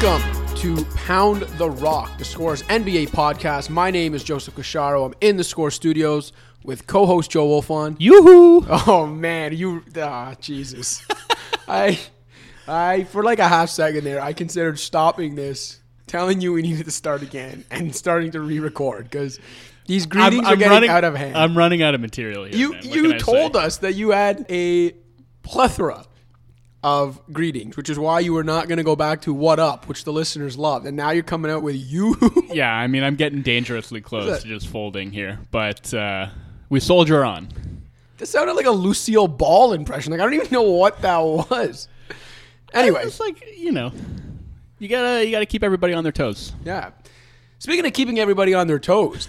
Welcome to Pound the Rock, the Scores NBA podcast. My name is Joseph Casciaro. I'm in the Score Studios with co-host Joe Wolfond. Yoo-hoo! Oh man, you ah Jesus. I I for like a half second there, I considered stopping this, telling you we needed to start again and starting to re-record because these greetings are getting running, out of hand. I'm running out of material here. you. You told say? us that you had a plethora of greetings, which is why you were not going to go back to what up, which the listeners love, and now you're coming out with you. Yeah, I mean, I'm getting dangerously close to just folding here, but uh, we soldier on. This sounded like a Lucille Ball impression. Like I don't even know what that was. Anyway, It's like you know, you gotta you gotta keep everybody on their toes. yeah. Speaking of keeping everybody on their toes,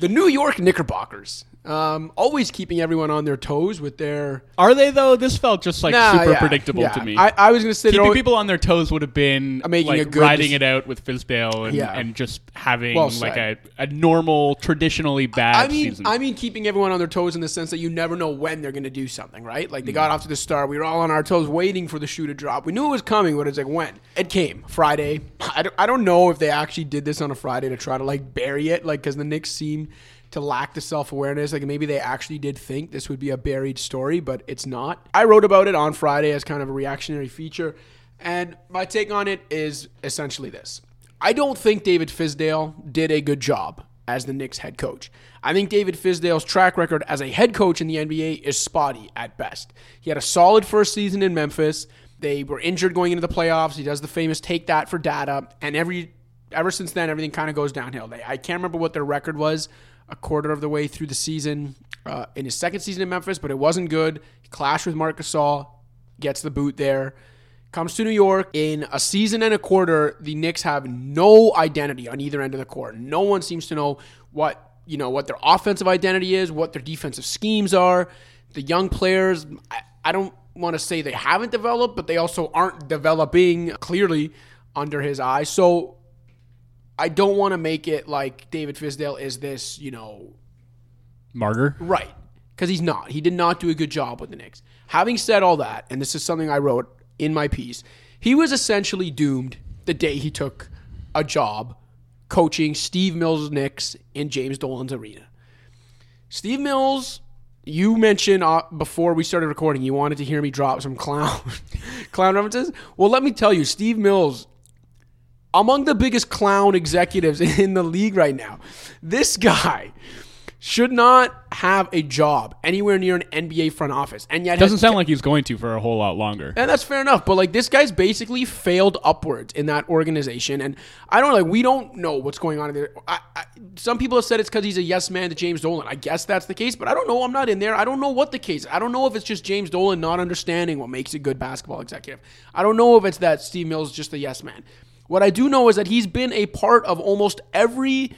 the New York Knickerbockers, um, always keeping everyone on their toes with their Are they though? This felt just like Nah, super yeah, predictable yeah. to me. I, I was going to say Keeping always- people on their toes would have been Making like riding dec- it out with Fizdale and, Yeah. and just having Well like a, a normal, traditionally bad I mean, season. I mean, keeping everyone on their toes in the sense that you never know when they're going to do something, right? Mm. Like they got off to the start, we were all on our toes, waiting for the shoe to drop. We knew it was coming, but it's like when it came Friday. I don't, I don't know if they actually did this on a Friday to try to like bury it, like because the Knicks seem to lack the self awareness. Like maybe they actually did think this would be a buried story, but it's not. I wrote about it on Friday as kind of a reactionary feature, and my take on it is essentially this. I don't think David Fizdale did a good job as the Knicks head coach. I think David Fizdale's track record as a head coach in the NBA is spotty at best. He had a solid first season in Memphis. They were injured going into the playoffs. He does the famous take that for data, and every ever since then everything kind of goes downhill. They, I can't remember what their record was a quarter of the way through the season uh, in his second season in Memphis, but it wasn't good. He clashed with Marc Gasol, gets the boot there comes to New York in a season and a quarter. The Knicks have no identity on either end of the court. No one seems to know what you know what their offensive identity is, what their defensive schemes are. The young players, I, I don't want to say they haven't developed, but they also aren't developing clearly under his eyes. So I don't want to make it like David Fizdale is this, you know, Martyr. Right. Because he's not. He did not do a good job with the Knicks. Having said all that, and this is something I wrote in my piece, he was essentially doomed the day he took a job coaching Steve Mills' Knicks in James Dolan's arena. Steve Mills, you mentioned uh, before we started recording, you wanted to hear me drop some clown clown references. Well, let me tell you, Steve Mills among the biggest clown executives in the league right now. This guy should not have a job anywhere near an NBA front office, and yet Doesn't has- sound like he's going to for a whole lot longer. and that's fair enough. But like this guy's basically failed upwards in that organization, and I don't know. Like we don't know what's going on in there. I, I, some people have said it's because he's a yes man to James Dolan. I guess that's the case, but I don't know. I'm not in there. I don't know what the case. I don't know if it's just James Dolan not understanding what makes a good basketball executive. I don't know if it's that Steve Mills is just a yes man. What I do know is that he's been a part of almost every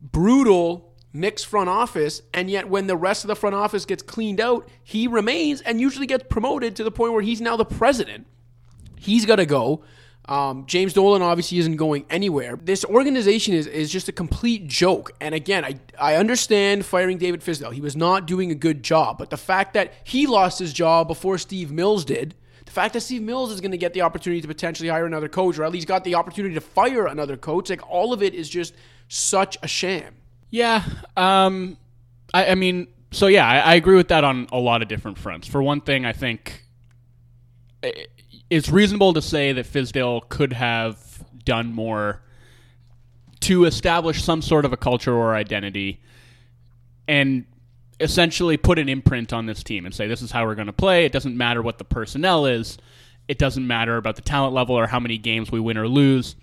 brutal Knicks front office, and yet when the rest of the front office gets cleaned out, he remains and usually gets promoted to the point where he's now the president. He's got to go. Um, James Dolan obviously isn't going anywhere. This organization is, is just a complete joke. And again, I, I understand firing David Fizdale. He was not doing a good job. But the fact that he lost his job before Steve Mills did, fact that Steve Mills is going to get the opportunity to potentially hire another coach, or at least got the opportunity to fire another coach, like all of it is just such a sham. Yeah. Um, I, I mean, so yeah, I, I agree with that on a lot of different fronts. For one thing, I think it's reasonable to say that Fizdale could have done more to establish some sort of a culture or identity and essentially put an imprint on this team and say this is how we're going to play. It doesn't matter what the personnel is. It doesn't matter about the talent level or how many games we win or lose.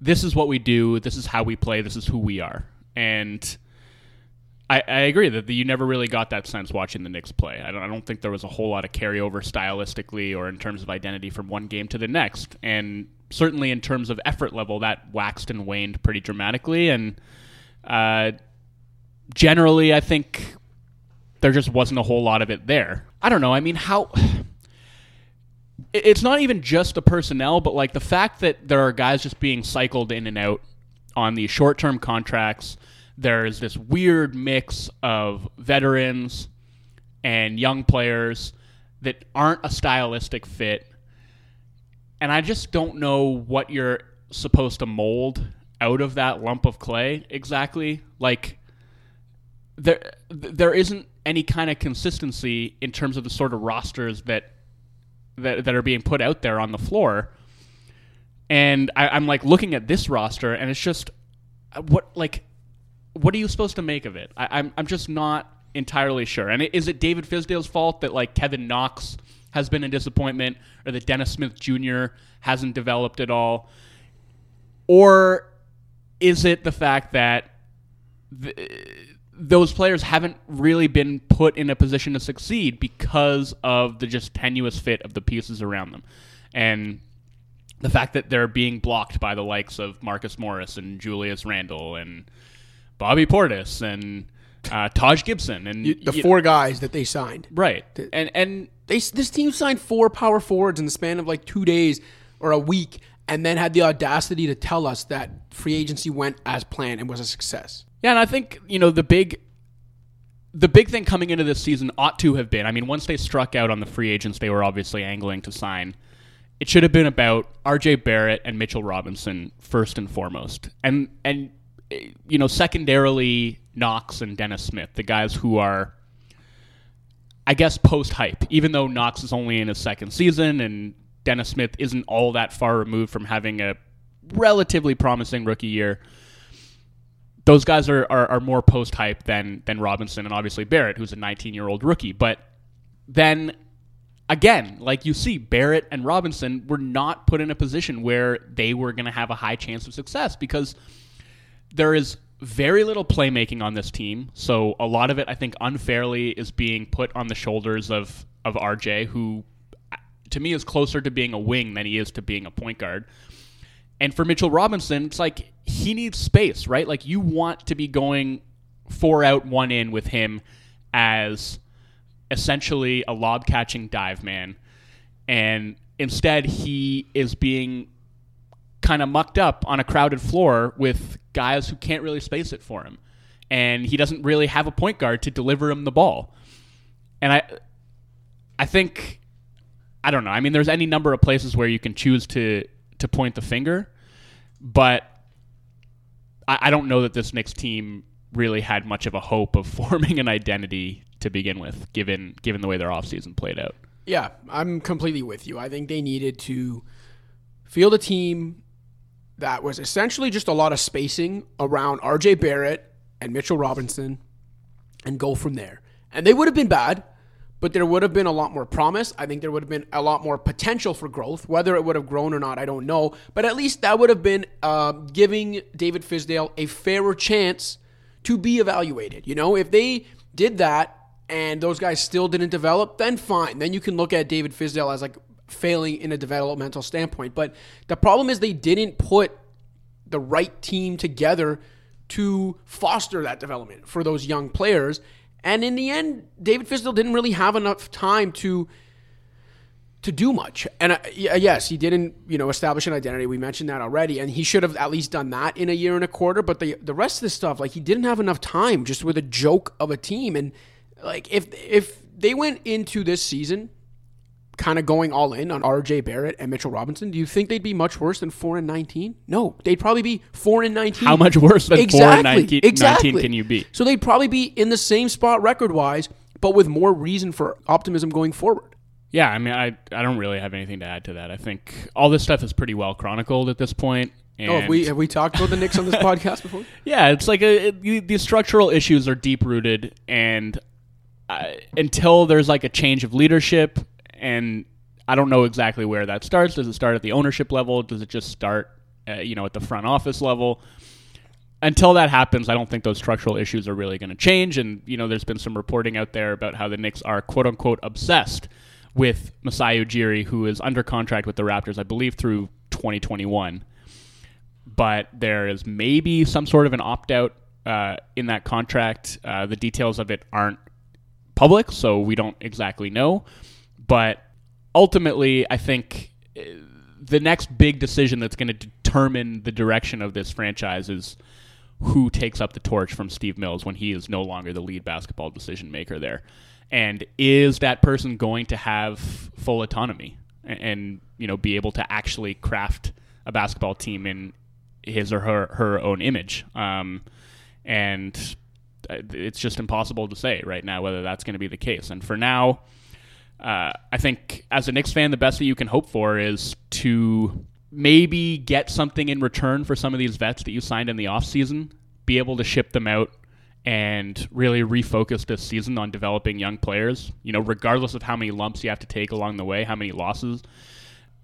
This is what we do. This is how we play. This is who we are. And I, I agree that you never really got that sense watching the Knicks play. I don't, I don't think there was a whole lot of carryover stylistically or in terms of identity from one game to the next. And certainly in terms of effort level, that waxed and waned pretty dramatically. And uh, generally, I think there just wasn't a whole lot of it there. I don't know. I mean, how. It's not even just the personnel, but like the fact that there are guys just being cycled in and out on these short term contracts. There's this weird mix of veterans and young players that aren't a stylistic fit. and I just don't know what you're supposed to mold out of that lump of clay exactly. Like there there isn't any kind of consistency in terms of the sort of rosters that that, that are being put out there on the floor. And I, I'm like looking at this roster, and it's just uh, what like what are you supposed to make of it? I, I'm I'm just not entirely sure. And is it David Fizdale's fault that like Kevin Knox has been a disappointment, or that Dennis Smith Jr. hasn't developed at all, or is it the fact that those players haven't really been put in a position to succeed because of the just tenuous fit of the pieces around them, and the fact that they're being blocked by the likes of Marcus Morris and Julius Randle and Bobby Portis and uh, Taj Gibson and You- the four guys that they signed. right and and They this team signed four power forwards in the span of like two days or a week, and then had the audacity to tell us that free agency went as planned and was a success. Yeah, and I think you know the big, the big thing coming into this season ought to have been. I mean, once they struck out on the free agents, they were obviously angling to sign. It should have been about R.J. Barrett and Mitchell Robinson first and foremost, and and eh, you know secondarily Knox and Dennis Smith, the guys who are, I guess, post hype. Even though Knox is only in his second season and Dennis Smith isn't all that far removed from having a relatively promising rookie year those guys are, are, are more post hype than than Robinson and obviously Barrett, who's a 19 year old rookie. But then again, like you see, Barrett and Robinson were not put in a position where they were going to have a high chance of success because there is very little playmaking on this team. So a lot of it, I think, unfairly is being put on the shoulders of of RJ, who to me is closer to being a wing than he is to being a point guard. And for Mitchell Robinson, it's like he needs space, right? Like you want to be going four out, one in with him as essentially a lob catching dive man. And instead, he is being kind of mucked up on a crowded floor with guys who can't really space it for him. And he doesn't really have a point guard to deliver him the ball. And I I think I don't know. I mean there's any number of places where you can choose to to point the finger, but I, I don't know that this Knicks team really had much of a hope of forming an identity to begin with, given given the way their offseason played out. Yeah, I'm completely with you. I think they needed to field a team that was essentially just a lot of spacing around RJ Barrett and Mitchell Robinson and go from there. And they would have been bad, but there would have been a lot more promise. I think there would have been a lot more potential for growth. Whether it would have grown or not, I don't know. But at least that would have been uh, giving David Fizdale a fairer chance to be evaluated. You know, if they did that and those guys still didn't develop, then fine. Then you can look at David Fizdale as like failing in a developmental standpoint. But the problem is they didn't put the right team together to foster that development for those young players. And in the end, David Fizdale didn't really have enough time to to do much. And uh, yes, he didn't, you know, establish an identity. We mentioned that already, and he should have at least done that in a year and a quarter. But the the rest of the stuff, like he didn't have enough time, just with a joke of a team. And like if if they went into this season kind of going all in on RJ Barrett and Mitchell Robinson, do you think they'd be much worse than four and nineteen? No, they'd probably be four and nineteen. How much worse than four and 19, exactly. 19 can you be? So they'd probably be in the same spot record wise, but with more reason for optimism going forward. Yeah, I mean, I I don't really have anything to add to that. I think all this stuff is pretty well chronicled at this point. And oh, have we have we talked about the Knicks on this podcast before? Yeah, it's like a, it, these structural issues are deep rooted, and uh, until there's like a change of leadership, and I don't know exactly where that starts. Does it start at the ownership level? Does it just start, uh, you know, at the front office level? Until that happens, I don't think those structural issues are really going to change. And you know, there's been some reporting out there about how the Knicks are quote unquote obsessed with Masai Ujiri, who is under contract with the Raptors, I believe, through 2021. But there is maybe some sort of an opt out uh, in that contract. Uh, the details of it aren't public, so we don't exactly know. But ultimately, I think uh, the next big decision that's going to determine the direction of this franchise is who takes up the torch from Steve Mills when he is no longer the lead basketball decision maker there. And is that person going to have full autonomy? and, and you know be able to actually craft a basketball team in his or her her own image. Um, and uh, it's just impossible to say right now whether that's going to be the case. And for now, uh, I think as a Knicks fan, the best that you can hope for is to maybe get something in return for some of these vets that you signed in the offseason, be able to ship them out and really refocus this season on developing young players, you know, regardless of how many lumps you have to take along the way, how many losses.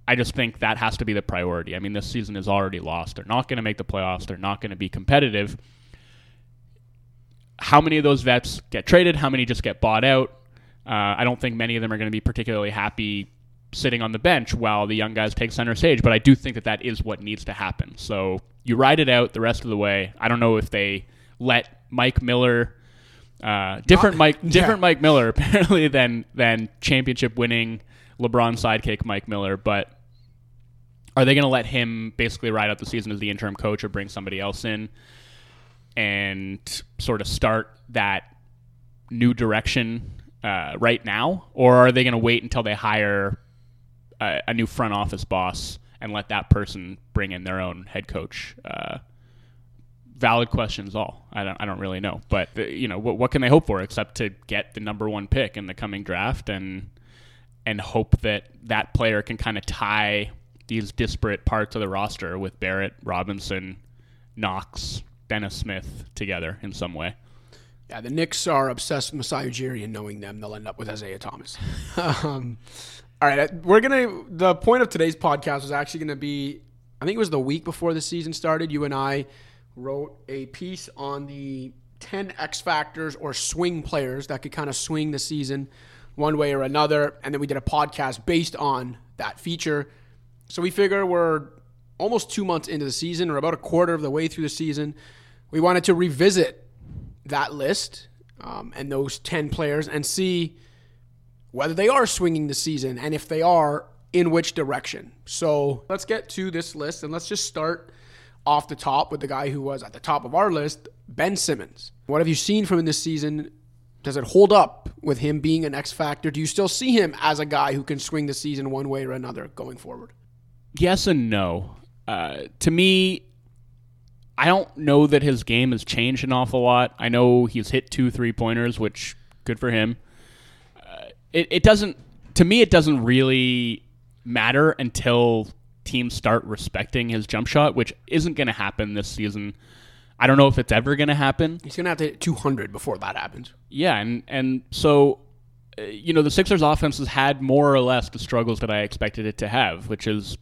I just think that has to be the priority. I mean, this season is already lost. They're not going to make the playoffs. They're not going to be competitive. How many of those vets get traded? How many just get bought out? Uh, I don't think many of them are going to be particularly happy sitting on the bench while the young guys take center stage, but I do think that that is what needs to happen. So you ride it out the rest of the way. I don't know if they let Mike Miller, uh, different Mike, different yeah. Mike Miller apparently than than championship winning LeBron sidekick Mike Miller, but are they going to let him basically ride out the season as the interim coach or bring somebody else in and sort of start that new direction uh, right now, or are they going to wait until they hire a, a, new front office boss and let that person bring in their own head coach? Uh, valid questions all. I don't I don't really know, but uh, you know what what can they hope for except to get the number one pick in the coming draft and and hope that that player can kind of tie these disparate parts of the roster with Barrett, Robinson, Knox, Dennis Smith together in some way. Yeah, the Knicks are obsessed with Masai Ujiri and knowing them, they'll end up with Isaiah Thomas. um, all right, we're gonna. The point of today's podcast was actually gonna be, I think it was the week before the season started. You and I wrote a piece on the 10 X factors or swing players that could kind of swing the season one way or another. And then we did a podcast based on that feature. So we figure we're almost two months into the season or about a quarter of the way through the season. We wanted to revisit that list um, and those 10 players and see whether they are swinging the season and if they are, in which direction. So let's get to this list and let's just start off the top with the guy who was at the top of our list, Ben Simmons. What have you seen from him this season? Does it hold up with him being an X factor? Do you still see him as a guy who can swing the season one way or another going forward? Yes and no. Uh, to me, I don't know that his game has changed an awful lot. I know he's hit two three pointers, which good for him. Uh, it, it doesn't. To me, it doesn't really matter until teams start respecting his jump shot, which isn't going to happen this season. I don't know if it's ever going to happen. He's going to have to hit 200 before that happens. Yeah, and and so uh, you know the Sixers offense has had more or less the struggles that I expected it to have, which is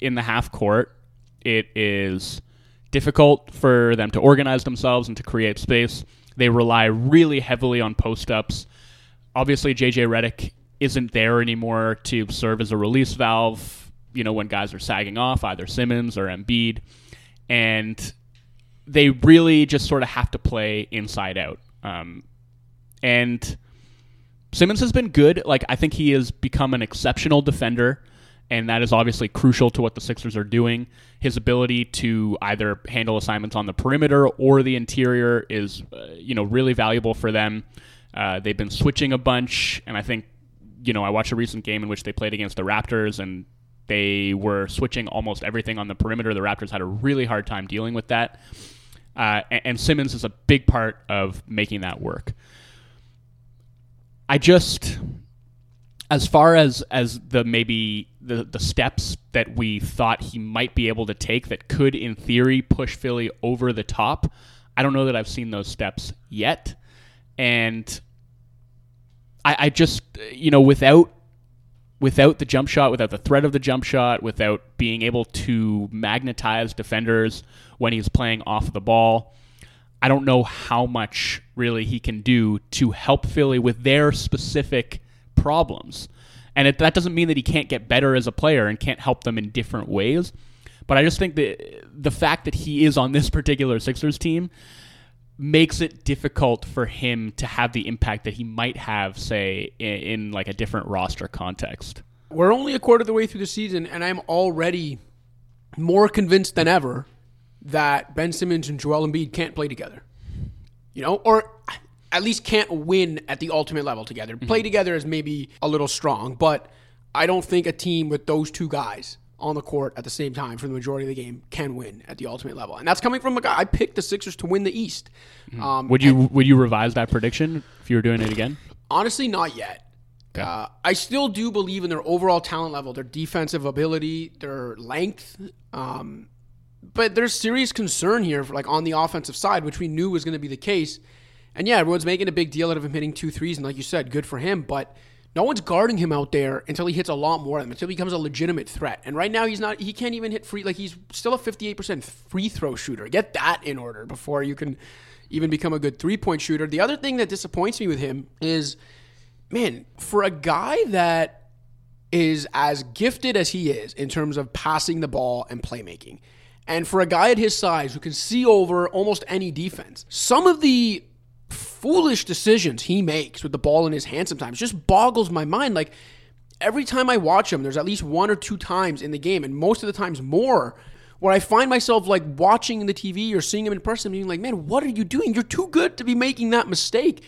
in the half court. It is difficult for them to organize themselves and to create space. They rely really heavily on post ups. Obviously, JJ Redick isn't there anymore to serve as a release valve you know, when guys are sagging off, either Simmons or Embiid. And they really just sort of have to play inside out. Um, and Simmons has been good. Like, I think he has become an exceptional defender, and that is obviously crucial to what the Sixers are doing. His ability to either handle assignments on the perimeter or the interior is, uh, you know, really valuable for them. Uh, they've been switching a bunch, and I think, you know, I watched a recent game in which they played against the Raptors, and they were switching almost everything on the perimeter. The Raptors had a really hard time dealing with that. Uh, and, and Simmons is a big part of making that work. I just, as far as as the maybe the the steps that we thought he might be able to take that could, in theory, push Philly over the top. I don't know that I've seen those steps yet, and I, I just you know without without the jump shot, without the threat of the jump shot, without being able to magnetize defenders when he's playing off the ball. I don't know how much really he can do to help Philly with their specific problems. And it, that doesn't mean that he can't get better as a player and can't help them in different ways. But I just think that the fact that he is on this particular Sixers team makes it difficult for him to have the impact that he might have, say, in, in, like a different roster context. We're only a quarter of the way through the season, and I'm already more convinced than ever that Ben Simmons and Joel Embiid can't play together. You know, or at least can't win at the ultimate level together. Mm-hmm. Play together is maybe a little strong, but I don't think a team with those two guys on the court at the same time for the majority of the game can win at the ultimate level. And that's coming from a guy I picked the Sixers to win the East. Um, Would you would you revise that prediction if you were doing it again? Honestly, not yet. Uh, I still do believe in their overall talent level, their defensive ability, their length. Um, but there's serious concern here, for, like on the offensive side, which we knew was going to be the case. And yeah, everyone's making a big deal out of him hitting two threes, and like you said, good for him. But no one's guarding him out there until he hits a lot more of them, until he becomes a legitimate threat. And right now, he's not. He can't even hit free. Like he's still a 58% free throw shooter. Get that in order before you can even become a good three point shooter. The other thing that disappoints me with him is, man, for a guy that is as gifted as he is in terms of passing the ball and playmaking. And for a guy at his size who can see over almost any defense, some of the foolish decisions he makes with the ball in his hand sometimes just boggles my mind. Like every time I watch him, there's at least one or two times in the game, and most of the times more, where I find myself like watching the TV or seeing him in person, being like, man, what are you doing? You're too good to be making that mistake.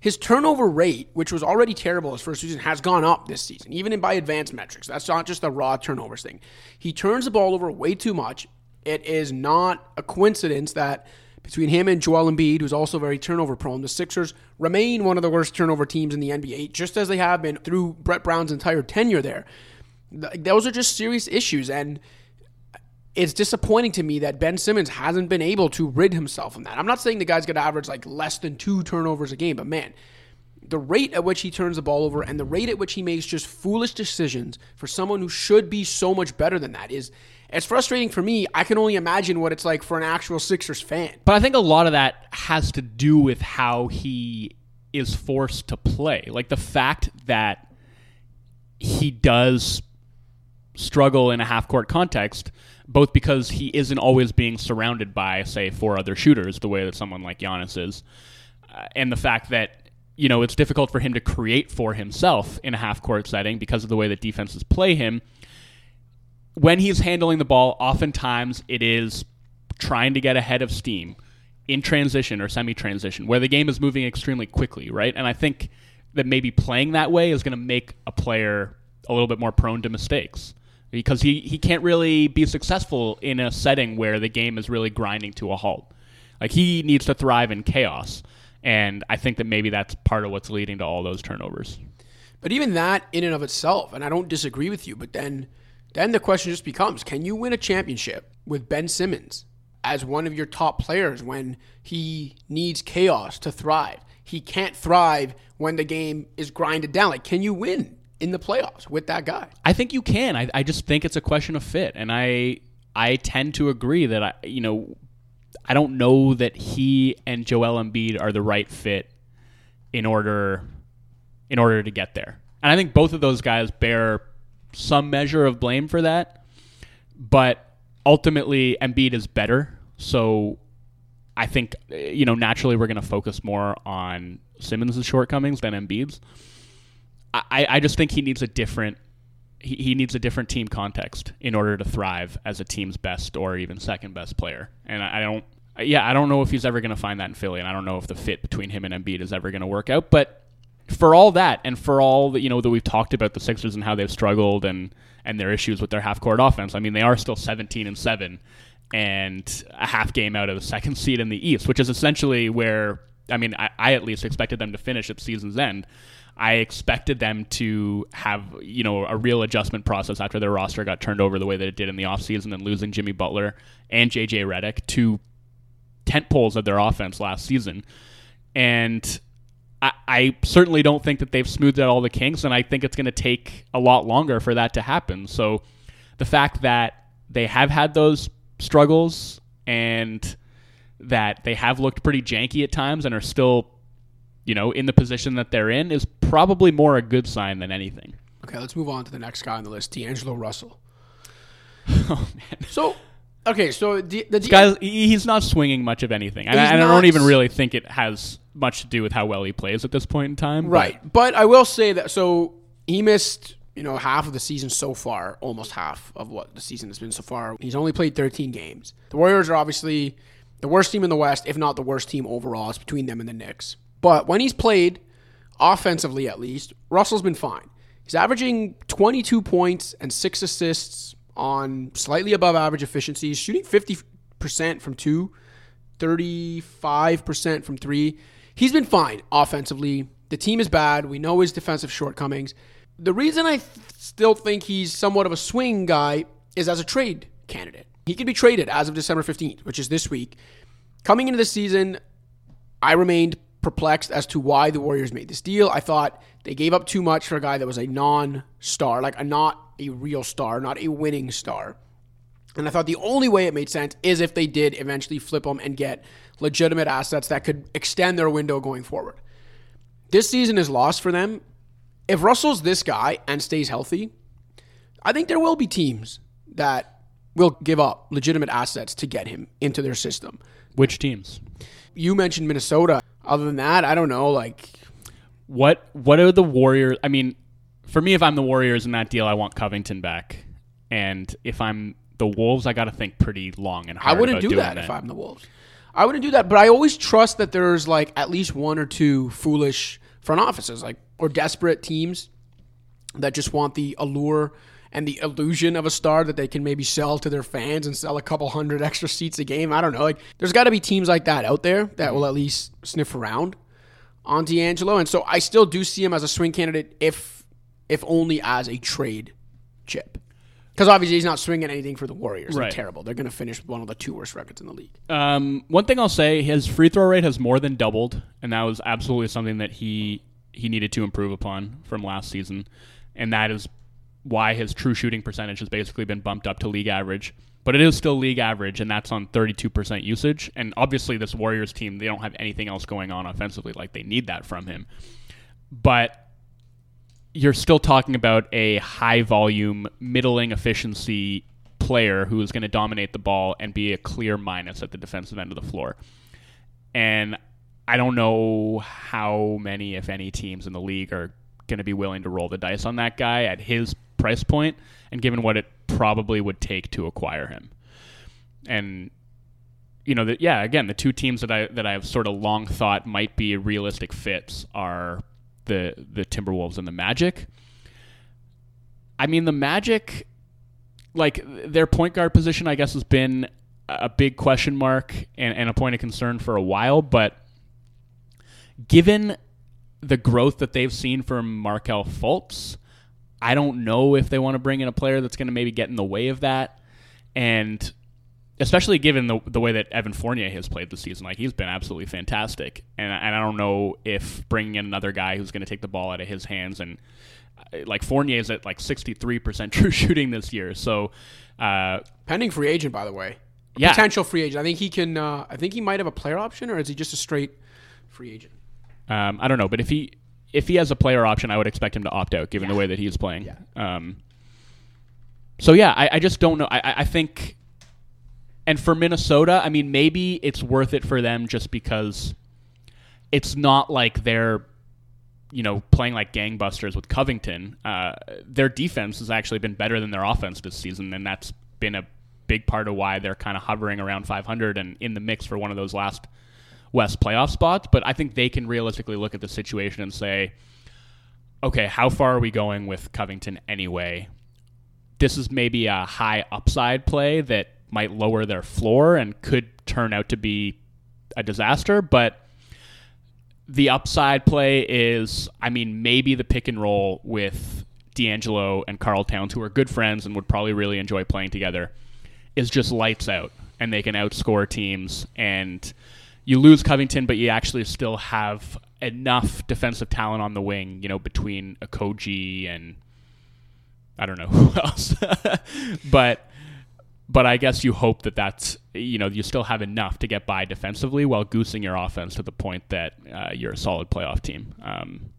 His turnover rate, which was already terrible his first season, has gone up this season, even in by advanced metrics. That's not just a raw turnovers thing. He turns the ball over way too much. It is not a coincidence that between him and Joel Embiid, who's also very turnover prone, the Sixers remain one of the worst turnover teams in the NBA, just as they have been through Brett Brown's entire tenure there. Those are just serious issues, and it's disappointing to me that Ben Simmons hasn't been able to rid himself of that. I'm not saying the guy's going to average like less than two turnovers a game, but man, the rate at which he turns the ball over and the rate at which he makes just foolish decisions for someone who should be so much better than that is it's frustrating for me. I can only imagine what it's like for an actual Sixers fan. But I think a lot of that has to do with how he is forced to play. Like the fact that he does struggle in a half court context, both because he isn't always being surrounded by, say, four other shooters the way that someone like Giannis is, uh, and the fact that you know it's difficult for him to create for himself in a half court setting because of the way that defenses play him when he's handling the ball, oftentimes it is trying to get ahead of steam in transition or semi transition, where the game is moving extremely quickly, right? And I think that maybe playing that way is going to make a player a little bit more prone to mistakes because he, he can't really be successful in a setting where the game is really grinding to a halt. Like he needs to thrive in chaos. And I think that maybe that's part of what's leading to all those turnovers. But even that in and of itself, and I don't disagree with you, but then then the question just becomes can you win a championship with Ben Simmons as one of your top players when he needs chaos to thrive? He can't thrive when the game is grinded down. Like, can you win in the playoffs with that guy? I think you can. I, I just think it's a question of fit. And I I tend to agree that I you know I don't know that he and Joel Embiid are the right fit in order in order to get there. And I think both of those guys bear some measure of blame for that. But ultimately, Embiid is better. So I think, you know, naturally we're going to focus more on Simmons' shortcomings than Embiid's. I, I just think he needs a different he, needs a different team context in order to thrive as a team's best or even second best player. And I, I don't yeah, I don't know if he's ever going to find that in Philly, and I don't know if the fit between him and Embiid is ever going to work out. But for all that and for all that you know that we've talked about the Sixers and how they've struggled and and their issues with their half court offense. I mean, they are still 17 and 7 and a half game out of the second seed in the East, which is essentially where I mean, I, I at least expected them to finish at season's end. I expected them to have, you know, a real adjustment process after their roster got turned over the way that it did in the offseason and losing Jimmy Butler and JJ Redick, two tent poles of their offense last season. And I, I certainly don't think that they've smoothed out all the kinks, and I think it's going to take a lot longer for that to happen. So the fact that they have had those struggles and that they have looked pretty janky at times and are still, you know, in the position that they're in is probably more a good sign than anything. Okay, let's move on to the next guy on the list, D'Angelo Russell. oh man. So Okay, so the, the guy he's not swinging much of anything, and, I, and I, don't even really think it has much to do with how well he plays at this point in time. Right, but, but I will say that so he missed you know half of the season so far, almost half of what the season has been so far. He's only played 13 games. The Warriors are obviously the worst team in the West, if not the worst team overall. It's between them and the Knicks. But when he's played offensively, at least Russell's been fine. He's averaging 22 points and six assists on slightly above average efficiency. Shooting 50% from two, 35% from three. He's been fine offensively. The team is bad. We know his defensive shortcomings. The reason I th- still think he's somewhat of a swing guy is as a trade candidate. He could be traded as of December 15th, which is this week. Coming into the season, I remained perplexed as to why the Warriors made this deal. I thought they gave up too much for a guy that was a non-star, like a not a real star, not a winning star. And I thought the only way it made sense is if they did eventually flip him and get legitimate assets that could extend their window going forward. This season is lost for them. If Russell's this guy and stays healthy, I think there will be teams that will give up legitimate assets to get him into their system. Which teams? You mentioned Minnesota. Other than that, I don't know. Like, What what are the Warriors? I mean, for me, if I'm the Warriors in that deal, I want Covington back. And if I'm the Wolves, I got to think pretty long and I hard. wouldn't about do doing that, if I'm the Wolves. I wouldn't do that, but I always trust that there's like at least one or two foolish front offices, like or desperate teams that just want the allure and the illusion of a star that they can maybe sell to their fans and sell a couple hundred extra seats a game. I don't know. Like there's got to be teams like that out there that will at least sniff around on D'Angelo, and so I still do see him as a swing candidate if if only as a trade chip. Because obviously he's not swinging anything for the Warriors. They're terrible. They're going to finish with one of the two worst records in the league. Um, one thing I'll say, his free throw rate has more than doubled, and that was absolutely something that he he needed to improve upon from last season, and that is why his true shooting percentage has basically been bumped up to league average. But it is still league average, and that's on 32% usage. And obviously, this Warriors team, they don't have anything else going on offensively. Like, they need that from him. But you're still talking about a high volume, middling efficiency player who is going to dominate the ball and be a clear minus at the defensive end of the floor. And I don't know how many, if any, teams in the league are going to be willing to roll the dice on that guy at his price point and given what it probably would take to acquire him. And you know, that yeah, again, the two teams that I that I have sort of long thought might be realistic fits are the the Timberwolves and the Magic. I mean, the Magic, like their point guard position, I guess has been a big question mark and, and a point of concern for a while. But given the growth that they've seen from Markelle Fultz, I don't know if they want to bring in a player that's going to maybe get in the way of that. And especially given the, the way that Evan Fournier has played this season, like he's been absolutely fantastic. And, and I don't know if bringing in another guy who's going to take the ball out of his hands and uh, like Fournier is at like 63% true shooting this year. So, uh, Pending free agent, by the way. A Yeah. Potential free agent. I think he can. Uh, I think he might have a player option, or is he just a straight free agent? Um, I don't know, but if he if he has a player option, I would expect him to opt out, given the way that he's playing. Um, so yeah, I, I just don't know. I, I- I think, and for Minnesota, I mean, maybe it's worth it for them just because it's not like they're, you know, playing like gangbusters with Covington. Uh, their defense has actually been better than their offense this season, and that's been a big part of why they're kind of hovering around 500 and in the mix for one of those last West playoff spots. But I think they can realistically look at the situation and say, okay, how far are we going with Covington anyway? This is maybe a high upside play that might lower their floor and could turn out to be a disaster, but the upside play is, I mean, maybe the pick and roll with D'Angelo and Karl Towns, who are good friends and would probably really enjoy playing together, is just lights out, and they can outscore teams. And you lose Covington, but you actually still have enough defensive talent on the wing, you know, between Okogie and I don't know who else, but but I guess you hope that that's you know you still have enough to get by defensively while goosing your offense to the point that uh, you're a solid playoff team. Um,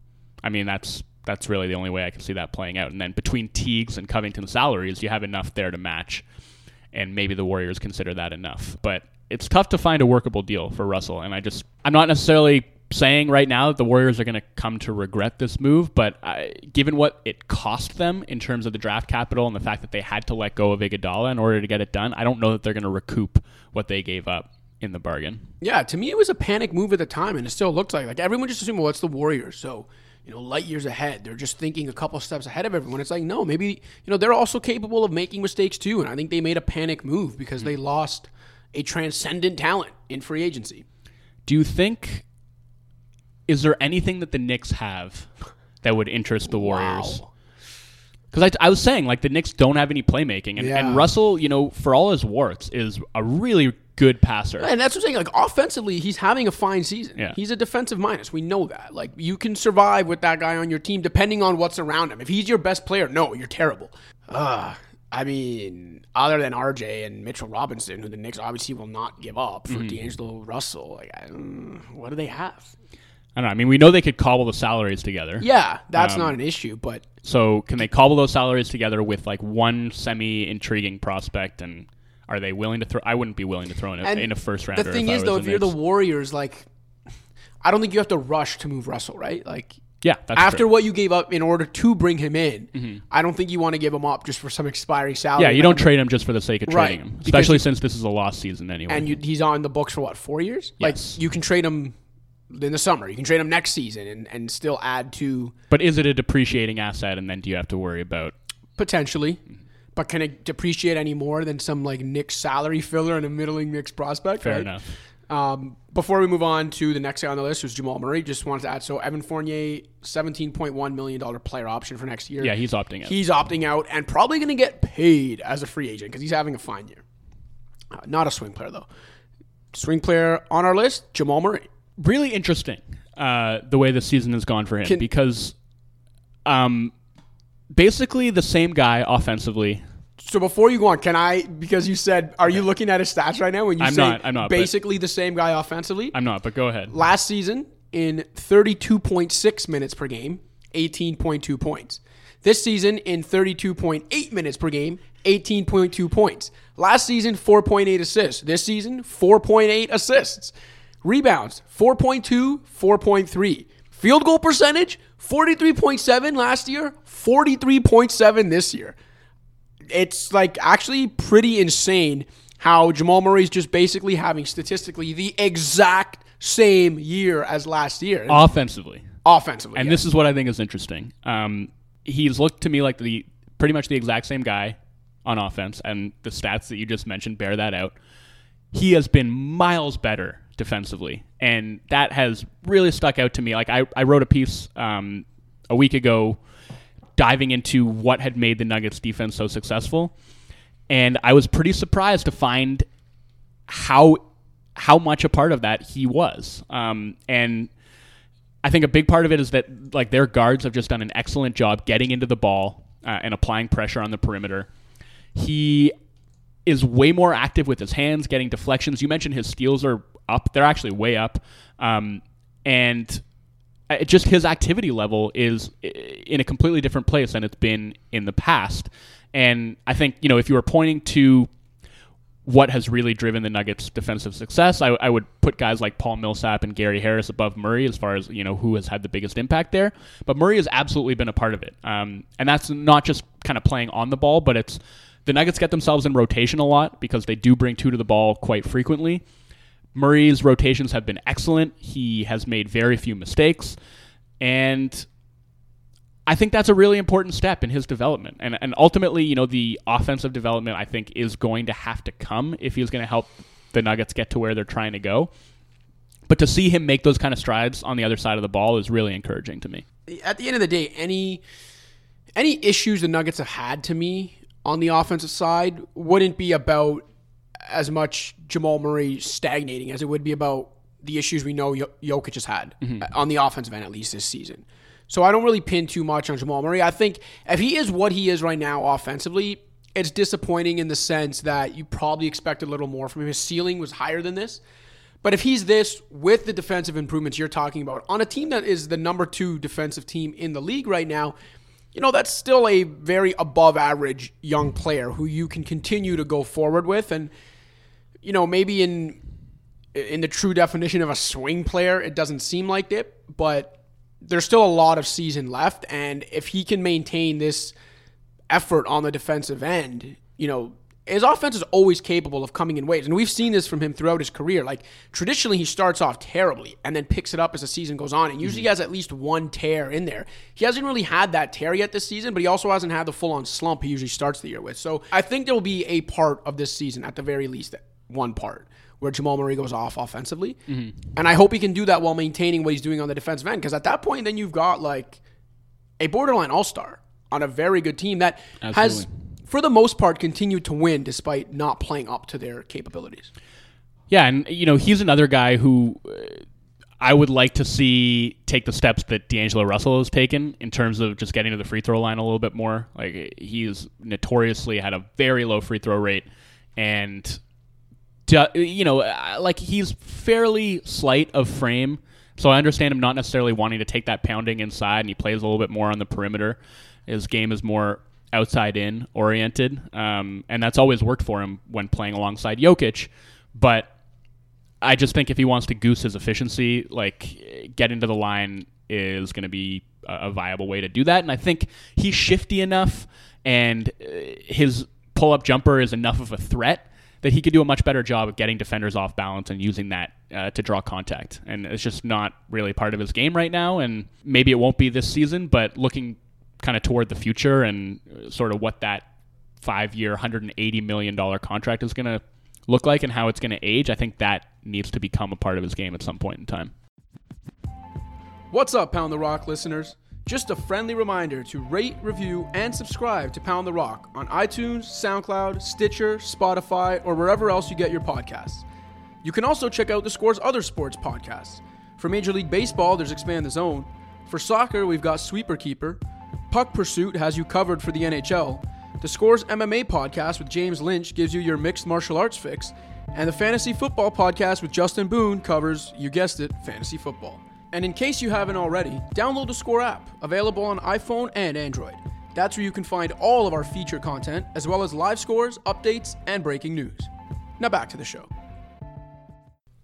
I mean that's that's really the only way I can see that playing out. And then between Teague's and Covington salaries, you have enough there to match, and maybe the Warriors consider that enough. But it's tough to find a workable deal for Russell, and I just I'm not necessarily saying right now that the Warriors are going to come to regret this move, but uh, given what it cost them in terms of the draft capital and the fact that they had to let go of Iguodala in order to get it done, I don't know that they're going to recoup what they gave up in the bargain. Yeah, to me it was a panic move at the time, and it still looks like like everyone just assumed, well, it's the Warriors, so you know, light years ahead. They're just thinking a couple steps ahead of everyone. It's like, no, maybe, you know, they're also capable of making mistakes too. And I think they made a panic move because they lost a transcendent talent in free agency. Do you think is there anything that the Knicks have that would interest the Warriors? Wow. Because I, I was saying, like, the Knicks don't have any playmaking. And, Yeah. and Russell, you know, for all his warts, is a really good passer. And that's what I'm saying. Like offensively, he's having a fine season. Yeah. He's a defensive minus. We know that. Like you can survive with that guy on your team depending on what's around him. If he's your best player, no, you're terrible. Uh, I mean, other than RJ and Mitchell Robinson, who the Knicks obviously will not give up Mm-hmm. for D'Angelo Russell, like, I, what do they have? I don't know. I mean, we know they could cobble the salaries together. Yeah, that's Um, not an issue, but So can they cobble those salaries together with like one semi intriguing prospect? And are they willing to throw? I wouldn't be willing to throw in a, in a first rounder. the thing is, though, if you're the Warriors, like, I don't think you have to rush to move Russell, right? Like, yeah, that's after true. what you gave up in order to bring him in, mm-hmm. I don't think you want to give him up just for some expiring salary. yeah, you don't trade him just for the sake of Right, trading him, especially you- since this is a lost season anyway. and you, he's on the books for what four years? Yes. Like you can trade him in the summer. You can trade him next season and, and still add to but is it a depreciating asset? And then do you have to worry about? potentially. Mm-hmm. But can it depreciate any more than some like Knick salary filler and a middling Knicks prospect? Fair right? enough. Um, before we move on to the next guy on the list, who's Jamal Murray, just wanted to add. So Evan Fournier, seventeen point one million dollar player option for next year. Yeah, he's opting out. He's opting out and probably going to get paid as a free agent because he's having a fine year. Uh, not a swing player though. Swing player on our list, Jamal Murray. really interesting uh, the way the season has gone for him Can- because um, basically the same guy offensively. So before you go on, can I? Because you said, are you looking at his stats right now? When you I'm say not, I'm not, basically the same guy offensively. I'm not, but go ahead. Last season, in 32.6 minutes per game, 18.2 points. This season, in 32.8 minutes per game, 18.2 points. Last season, 4.8 assists. This season, 4.8 assists. Rebounds, 4.2, 4.3. Field goal percentage, 43.7 last year, 43.7 this year it's like actually pretty insane how Jamal Murray's just basically having statistically the exact same year as last year Offensively. offensively. And yeah. this is what I think is interesting. Um, he's looked to me like the pretty much the exact same guy on offense, and the stats that you just mentioned bear that out. He has been miles better defensively, and that has really stuck out to me. Like I, I wrote a piece um, a week ago diving into what had made the Nuggets defense so successful, and I was pretty surprised to find how how much a part of that he was. Um, and I think a big part of it is that like their guards have just done an excellent job getting into the ball uh, and applying pressure on the perimeter. He is way more active with his hands, getting deflections. You mentioned his steals are up; they're actually way up, um, and just his activity level is in a completely different place than it's been in the past. And I think you know if you were pointing to what has really driven the Nuggets' defensive success. I, I would put guys like Paul Millsap and Gary Harris above Murray as far as you know who has had the biggest impact there. But Murray has absolutely been a part of it, um, and that's not just kind of playing on the ball, but it's the Nuggets get themselves in rotation a lot because they do bring two to the ball quite frequently. Murray's rotations have been excellent. He has made very few mistakes, and I think that's a really important step in his development. And and ultimately, you know, the offensive development I think is going to have to come if he's going to help the Nuggets get to where they're trying to go. But to see him make those kind of strides on the other side of the ball is really encouraging to me. at the end of the day, any any issues the Nuggets have had to me on the offensive side wouldn't be about as much Jamal Murray stagnating as it would be about the issues we know Jokic has had uh, on the offensive end, at least this season. So I don't really pin too much on Jamal Murray. I think if he is what he is right now offensively, it's disappointing in the sense that you probably expect a little more from him. His ceiling was higher than this. But if he's this with the defensive improvements you're talking about on a team that is the number two defensive team in the league right now, you know, that's still a very above average young player who you can continue to go forward with. And, you know, maybe in in the true definition of a swing player, it doesn't seem like it, but there's still a lot of season left. And if he can maintain this effort on the defensive end, you know, his offense is always capable of coming in waves. And we've seen this from him throughout his career. Like traditionally he starts off terribly and then picks it up as the season goes on. And usually he mm-hmm. has at least one tear in there. He hasn't really had that tear yet this season, but he also hasn't had the full on slump he usually starts the year with. So I think there will be a part of this season, at the very least, one part. Where Jamal Murray goes off offensively. And I hope he can do that while maintaining what he's doing on the defensive end. Because at that point, then you've got like a borderline all star on a very good team that has, for the most part, continued to win despite not playing up to their capabilities. Yeah, and you know he's another guy who uh, I would like to see take the steps that D'Angelo Russell has taken in terms of just getting to the free throw line a little bit more. Like he's notoriously had a very low free throw rate, and you know, uh, like he's fairly slight of frame. So I understand him not necessarily wanting to take that pounding inside, and he plays a little bit more on the perimeter. His game is more outside in oriented, um, and that's always worked for him when playing alongside Jokic. But I just think if he wants to goose his efficiency, like getting to the line is going to be a, viable way to do that. And I think he's shifty enough, and uh, his pull-up jumper is enough of a threat that he could do a much better job of getting defenders off balance and using that uh, to draw contact. And it's just not really part of his game right now. And maybe it won't be this season, but looking kind of toward the future and uh, sort of what that five-year, $180 million contract is going to look like and how it's going to age, I think that needs to become a part of his game at some point in time. What's up, Pound the Rock listeners? Just a friendly reminder to rate, review, and subscribe to Pound the Rock on iTunes, SoundCloud, Stitcher, Spotify, or wherever else you get your podcasts. You can also check out the Score's other sports podcasts. For Major League Baseball, there's Expand the Zone. For soccer, we've got Sweeper Keeper. Puck Pursuit has you covered for the NHL. The Scores MMA podcast with James Lynch gives you your mixed martial arts fix. And the Fantasy Football podcast with Justin Boone covers, you guessed it, fantasy football. And in case you haven't already, download the Score app, available on iPhone and Android. That's where you can find all of our feature content, as well as live scores, updates, and breaking news. Now back to the show.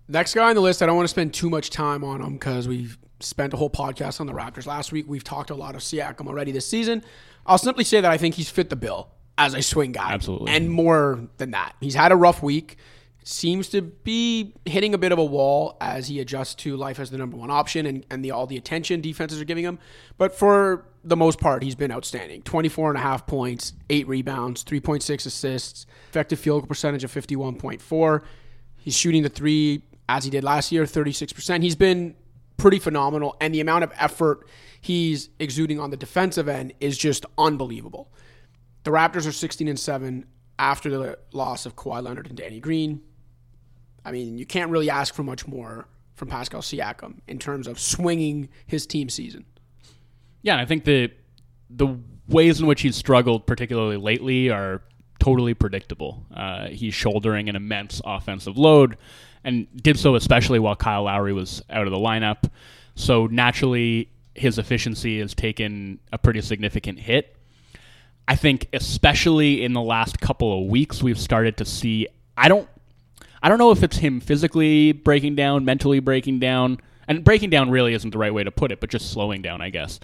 Next guy on the list, I don't want to spend too much time on him because we've spent a whole podcast on the Raptors last week. We've talked a lot of Siakam already this season. I'll simply say that I think he's fit the bill as a swing guy. Absolutely. And more than that. He's had a rough week. Seems to be hitting a bit of a wall as he adjusts to life as the number one option and, and the all the attention defenses are giving him. But for the most part, he's been outstanding. 24 and a half points, eight rebounds, 3.6 assists, effective field goal percentage of 51.4. He's shooting the three as he did last year, 36%. He's been pretty phenomenal, and the amount of effort he's exuding on the defensive end is just unbelievable. The Raptors are 16 and 7 after the loss of Kawhi Leonard and Danny Green. I mean, you can't really ask for much more from Pascal Siakam in terms of swinging his team season. Yeah, I think the the ways in which he's struggled, particularly lately, are totally predictable. Uh, he's shouldering an immense offensive load, and did so especially while Kyle Lowry was out of the lineup. So naturally, his efficiency has taken a pretty significant hit. I think, especially in the last couple of weeks, we've started to see. I don't. I don't know if it's him physically breaking down, mentally breaking down, and breaking down really isn't the right way to put it, but just slowing down, I guess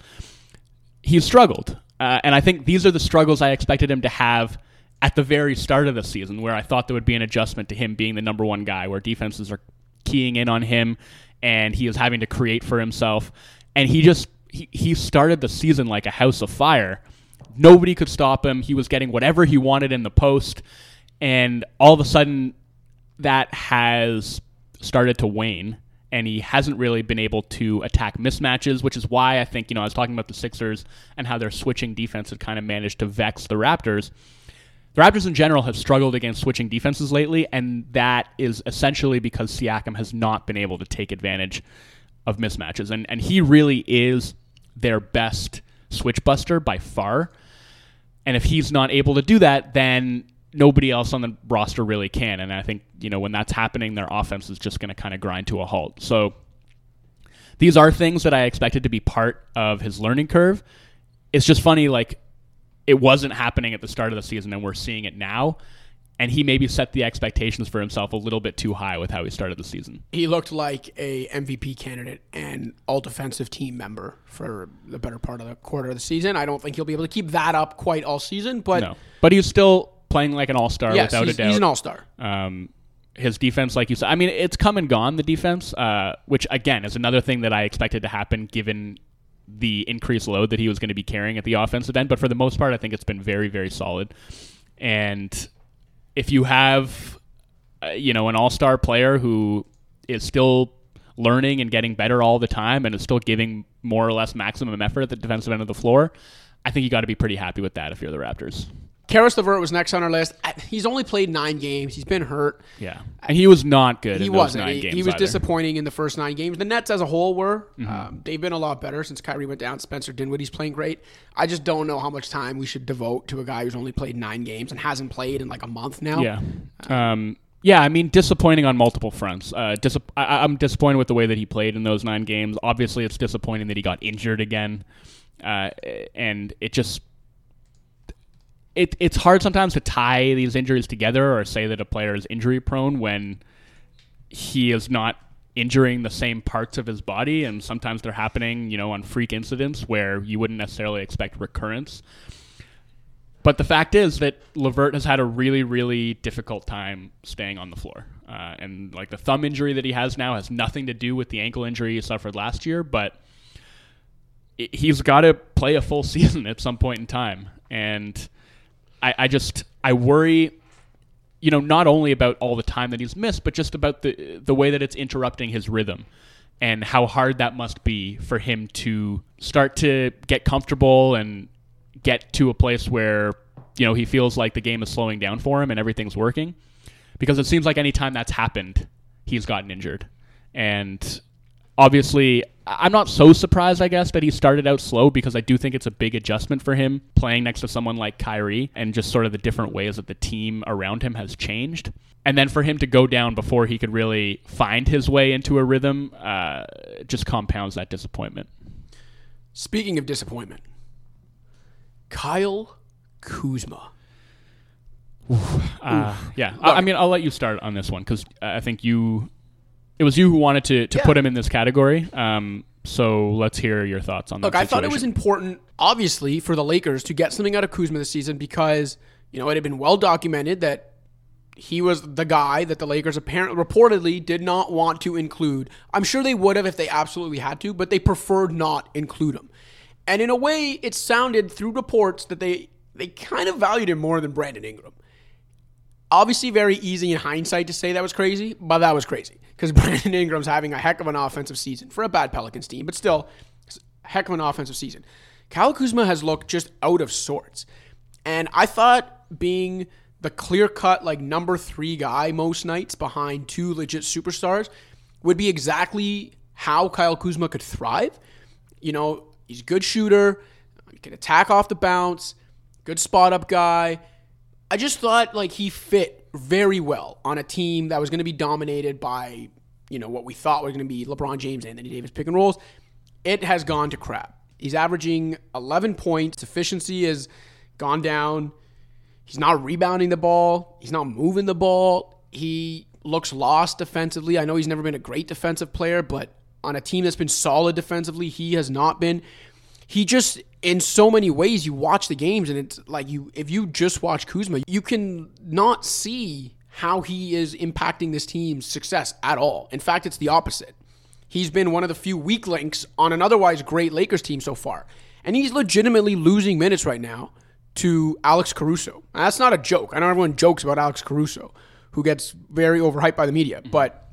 he's struggled. Uh, and I think these are the struggles I expected him to have at the very start of the season, where I thought there would be an adjustment to him being the number one guy, where defenses are keying in on him and he is having to create for himself. And he just he, he started the season like a house of fire. Nobody could stop him. He was getting whatever he wanted in the post. And all of a sudden, that has started to wane and he hasn't really been able to attack mismatches, which is why I think, you know, I was talking about the Sixers and how their switching defense had kind of managed to vex the Raptors. The Raptors in general have struggled against switching defenses lately, and that is essentially because Siakam has not been able to take advantage of mismatches. And, and he really is their best switch buster by far. And if he's not able to do that, then nobody else on the roster really can. And I think, you know, when that's happening, their offense is just going to kind of grind to a halt. So these are things that I expected to be part of his learning curve. It's just funny, like, it wasn't happening at the start of the season, and we're seeing it now. And he maybe set the expectations for himself a little bit too high with how he started the season. He looked like a MVP candidate and all defensive team member for the better part of the quarter of the season. I don't think he'll be able to keep that up quite all season, but No. But he's still playing like an all star yes, without a doubt. he's an all star. Um, his defense, like you said, I mean, it's come and gone. The defense, uh, which again is another thing that I expected to happen given the increased load that he was going to be carrying at the offensive end. But for the most part, I think it's been very, very solid. And if you have, uh, you know, an all-star player who is still learning and getting better all the time and is still giving more or less maximum effort at the defensive end of the floor, I think you got to be pretty happy with that if you're the Raptors. Caris LeVert was next on our list. He's only played nine games. He's been hurt. Yeah, and he was not good. He wasn't. Nine He, games he was either. disappointing in the first nine games. The Nets as a whole were. Mm-hmm. Um, they've been a lot better since Kyrie went down. Spencer Dinwiddie's playing great. I just don't know how much time we should devote to a guy who's only played nine games and hasn't played in like a month now. Yeah. Um, yeah, I mean, disappointing on multiple fronts. Uh, dis- I- I'm disappointed with the way that he played in those nine games. Obviously, it's disappointing that he got injured again, uh, and it just it, it's hard sometimes to tie these injuries together or say that a player is injury prone when he is not injuring the same parts of his body, and sometimes they're happening, you know, on freak incidents where you wouldn't necessarily expect recurrence. But the fact is that Levert has had a really, really difficult time staying on the floor. Uh, and like the thumb injury that he has now has nothing to do with the ankle injury he suffered last year, but it, he's got to play a full season at some point in time. And I, I just, I worry, you know, not only about all the time that he's missed, but just about the, the way that it's interrupting his rhythm and how hard that must be for him to start to get comfortable and get to a place where you know he feels like the game is slowing down for him and everything's working. Because it seems like anytime that's happened he's gotten injured. And obviously i'm not so surprised i guess that he started out slow because i do think it's a big adjustment for him playing next to someone like Kyrie and just sort of the different ways that the team around him has changed. And then for him to go down before he could really find his way into a rhythm uh, just compounds that disappointment. Speaking of disappointment, Kyle Kuzma. Uh, yeah, I, I mean, I'll let you start on this one because I think you, it was you who wanted to, to Yeah. put him in this category. Um, so let's hear your thoughts on that. Look, I thought it was important, obviously, for the Lakers to get something out of Kuzma this season because, you know, it had been well documented that he was the guy that the Lakers apparently reportedly did not want to include. I'm sure they would have if they absolutely had to, but they preferred not include him. And in a way, it sounded through reports that they they kind of valued him more than Brandon Ingram. Obviously, very easy in hindsight to say that was crazy, but that was crazy because Brandon Ingram's having a heck of an offensive season for a bad Pelicans team, but still, heck of an offensive season. Kyle Kuzma has looked just out of sorts, and I thought being the clear cut like number three guy most nights behind two legit superstars would be exactly how Kyle Kuzma could thrive. You know, he's a good shooter, he can attack off the bounce, good spot up guy. I just thought like he fit very well on a team that was going to be dominated by, you know, what we thought was going to be LeBron James, Anthony Davis pick and rolls. It has gone to crap. He's averaging 11 points. Efficiency has gone down. He's not rebounding the ball. He's not moving the ball. He looks lost defensively. I know he's never been a great defensive player, but on a team that's been solid defensively, he has not been. He just in so many ways you watch the games and it's like you if you just watch Kuzma, you can not see how he is impacting this team's success at all. In fact, it's the opposite. He's been one of the few weak links on an otherwise great Lakers team so far. And he's legitimately losing minutes right now to Alex Caruso. And that's not a joke. I know everyone jokes about Alex Caruso, who gets very overhyped by the media, mm-hmm. but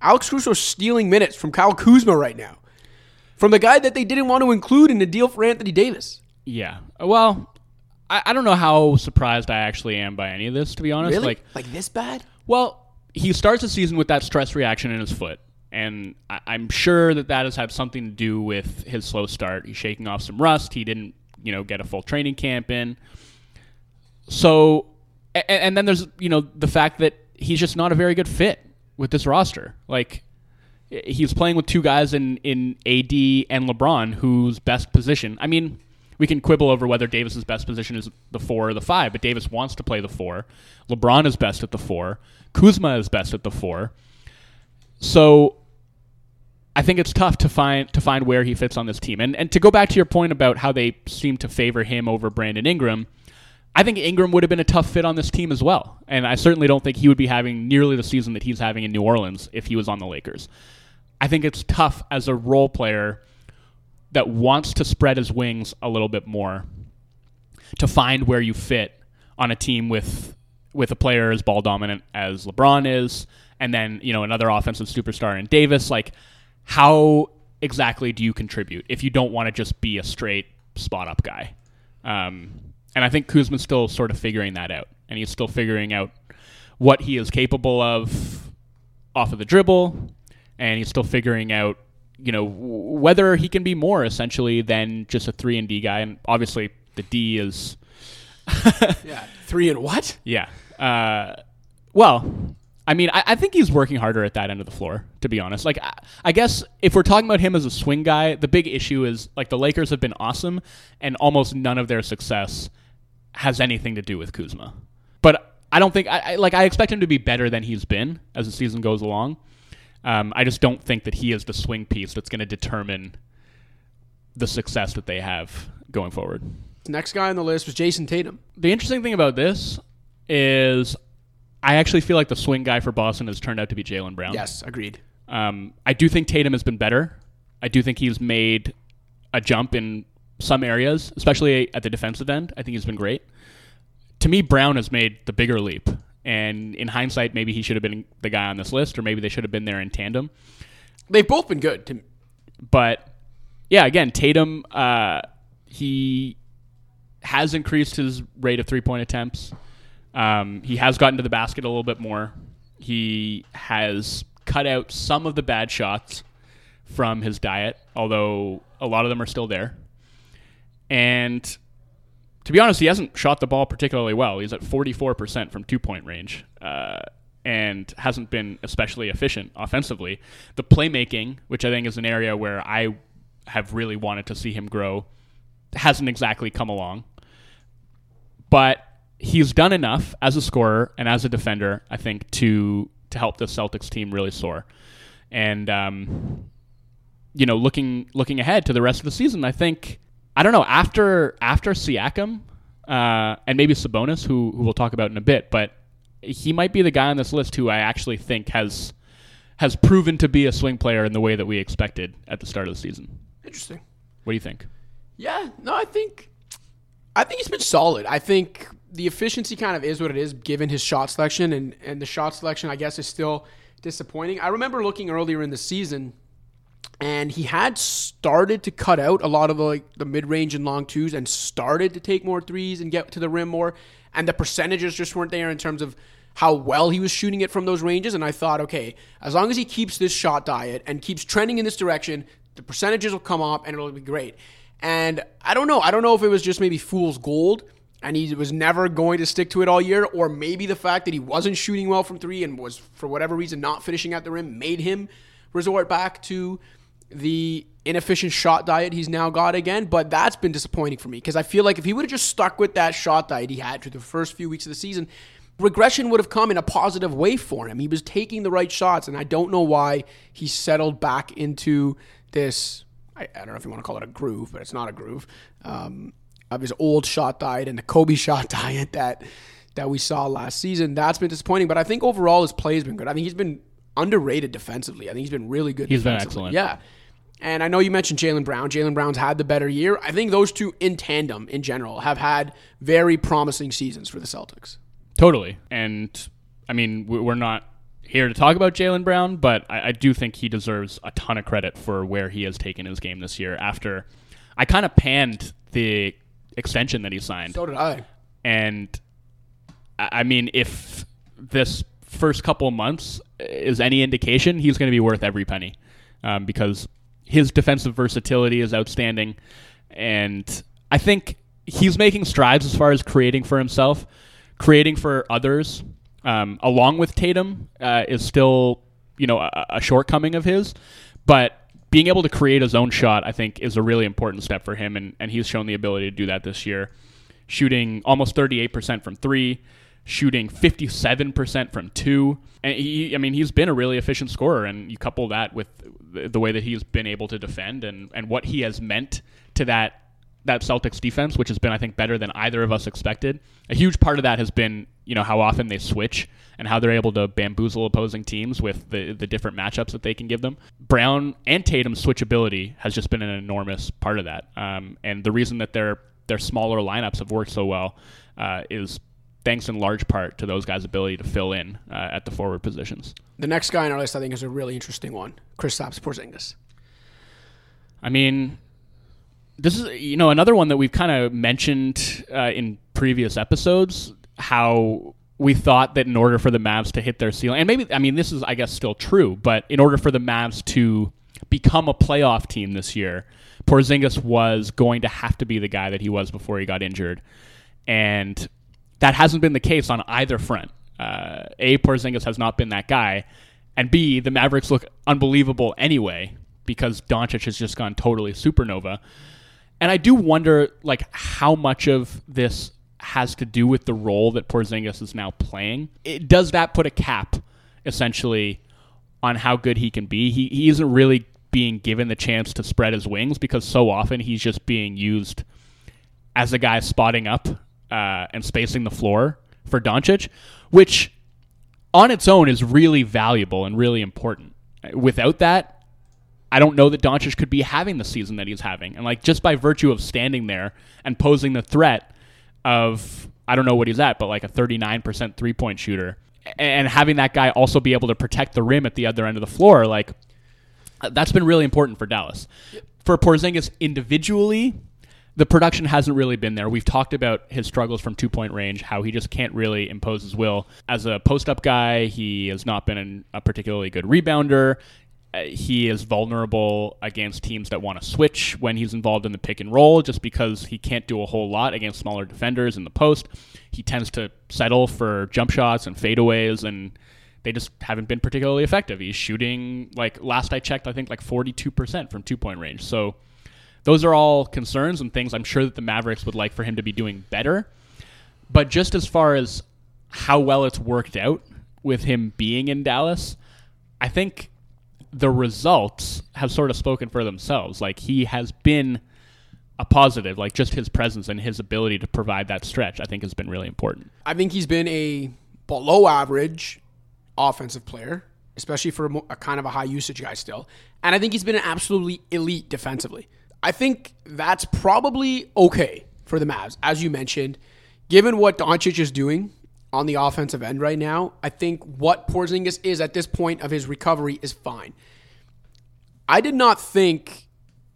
Alex Caruso's stealing minutes from Kyle Kuzma right now. From the guy that they didn't want to include in the deal for Anthony Davis. Yeah. Well, I, I don't know how surprised I actually am by any of this, to be honest. Really? Like, Like, this bad? well, he starts the season with that stress reaction in his foot. And I, I'm sure that that has had something to do with his slow start. He's shaking off some rust. He didn't, you know, get a full training camp in. So, and, and then there's, you know, the fact that he's just not a very good fit with this roster. Like, he's playing with two guys in, in AD and LeBron, whose best position. I mean, we can quibble over whether Davis's best position is the four or the five, but Davis wants to play the four. LeBron is best at the four. Kuzma is best at the four. So I think it's tough to find to find where he fits on this team. And and to go back to your point about how they seem to favor him over Brandon Ingram, I think Ingram would have been a tough fit on this team as well. And I certainly don't think he would be having nearly the season that he's having in New Orleans if he was on the Lakers. I think it's tough as a role player that wants to spread his wings a little bit more to find where you fit on a team with with a player as ball dominant as LeBron is, and then you know another offensive superstar in Davis. Like, how exactly do you contribute if you don't want to just be a straight spot up guy? Um, and I think Kuzma's still sort of figuring that out, and he's still figuring out what he is capable of off of the dribble, and he's still figuring out you know whether he can be more essentially than just a three and D guy. And obviously, the D is yeah, three and what? yeah. Uh, well, I mean, I, I think he's working harder at that end of the floor. To be honest, like I, I guess if we're talking about him as a swing guy, the big issue is like the Lakers have been awesome, and almost none of their success has anything to do with Kuzma. But I don't think I, I like I expect him to be better than he's been as the season goes along. Um, I just don't think that he is the swing piece that's going to determine the success that they have going forward. Next guy on the list was Jayson Tatum. The interesting thing about this is I actually feel like the swing guy for Boston has turned out to be Jaylen Brown. Yes, agreed. Um, I do think Tatum has been better. I do think he's made a jump in some areas, especially at the defensive end. I think he's been great. To me, Brown has made the bigger leap. And in hindsight, maybe he should have been the guy on this list, or maybe they should have been there in tandem. They've both been good. To, But yeah, again, Tatum, uh, he has increased his rate of three point attempts. Um, he has gotten to the basket a little bit more. He has cut out some of the bad shots from his diet, although a lot of them are still there. And to be honest, he hasn't shot the ball particularly well. He's at 44% from two point range uh, and hasn't been especially efficient offensively. The playmaking, which I think is an area where I have really wanted to see him grow, hasn't exactly come along. But he's done enough as a scorer and as a defender, I think, to to help the Celtics team really soar. And um, you know, looking looking ahead to the rest of the season, I think I don't know after after Siakam uh, and maybe Sabonis, who who we'll talk about in a bit, but he might be the guy on this list who I actually think has has proven to be a swing player in the way that we expected at the start of the season. interesting. What do you think? Yeah, no, I think I think he's been solid. I think the efficiency kind of is what it is given his shot selection and and the shot selection I guess is still disappointing. I remember looking earlier in the season and he had started to cut out a lot of the, like the mid-range and long twos and started to take more threes and get to the rim more. And the percentages just weren't there in terms of how well he was shooting it from those ranges. And I thought okay as long as he keeps this shot diet and keeps trending in this direction the percentages will come up and it'll be great. And I don't know. I don't know if it was just maybe fool's gold and he was never going to stick to it all year or maybe the fact that he wasn't shooting well from 3 and was for whatever reason not finishing at the rim made him resort back to the inefficient shot diet he's now got again, but that's been disappointing for me because I feel like if he would have just stuck with that shot diet he had through the first few weeks of the season, regression would have come in a positive way for him. He was taking the right shots, and I don't know why he settled back into this. I, I don't know if you want to call it a groove, but it's not a groove. Um, of his old shot diet and the Kobe shot diet that that we saw last season. That's been disappointing, but I think overall his play has been good. I think he's been underrated defensively. I think he's been really good. He's been excellent. Yeah. And I know you mentioned Jaylen Brown. Jaylen Brown's had the better year. I think those two in tandem in general have had very promising seasons for the Celtics. Totally. And I mean, we- we're not here to talk about Jaylen Brown, but I, I do think he deserves a ton of credit for where he has taken his game this year. After I kind of panned the extension that he signed, So did I. and I mean, if this first couple months is any indication, he's going to be worth every penny. Um, because his defensive versatility is outstanding, and I think he's making strides as far as creating for himself, creating for others, um, along with Tatum uh, is still you know a, a shortcoming of his, but. Being able to create his own shot, I think, is a really important step for him, and, and he's shown the ability to do that this year. Shooting almost 38% from three, shooting 57% from two. And he, I mean, he's been a really efficient scorer, and you couple that with the, way that he's been able to defend and, and what he has meant to that that Celtics defense, which has been, I think, better than either of us expected. A huge part of that has been, you know, how often they switch and how they're able to bamboozle opposing teams with the, the different matchups that they can give them. Brown and Tatum's switchability has just been an enormous part of that. Um, and the reason that their their smaller lineups have worked so well uh, is thanks in large part to those guys' ability to fill in uh, at the forward positions. The next guy on our list, I think, is a really interesting one: Kristaps Porzingis. I mean, this is you know another one that we've kind of mentioned uh, in previous episodes how we thought that in order for the Mavs to hit their ceiling, and maybe I mean this is I guess still true, but in order for the Mavs to become a playoff team this year, Porzingis was going to have to be the guy that he was before he got injured, and that hasn't been the case on either front. Uh, a Porzingis has not been that guy, and B the Mavericks look unbelievable anyway because Doncic has just gone totally supernova. And I do wonder, like, how much of this has to do with the role that Porzingis is now playing. It, does that put a cap, essentially, on how good he can be? He, he isn't really being given the chance to spread his wings because so often he's just being used as a guy spotting up uh, and spacing the floor for Doncic, which on its own is really valuable and really important. Without that, I don't know that Doncic could be having the season that he's having. And like just by virtue of standing there and posing the threat of I don't know what he's at, but like a 39% three-point shooter and having that guy also be able to protect the rim at the other end of the floor, like that's been really important for Dallas. For Porzingis individually, the production hasn't really been there. We've talked about his struggles from two point range, how he just can't really impose his will. As a post up guy, he has not been a particularly good rebounder. Uh, he is vulnerable against teams that want to switch when he's involved in the pick and roll just because he can't do a whole lot against smaller defenders in the post. He tends to settle for jump shots and fadeaways and they just haven't been particularly effective. He's shooting like last I checked I think like 42% from two-point range. So those are all concerns and things I'm sure that the Mavericks would like for him to be doing better. But just as far as how well it's worked out with him being in Dallas, I think the results have sort of spoken for themselves. Like he has been a positive, like just his presence and his ability to provide that stretch, I think has been really important. I think he's been a below average offensive player, especially for a, a kind of a high usage guy still. And I think he's been an absolutely elite defensively. I think that's probably okay for the Mavs, as you mentioned, given what Doncic is doing on the offensive end right now. I think what Porzingis is at this point of his recovery is fine. I did not think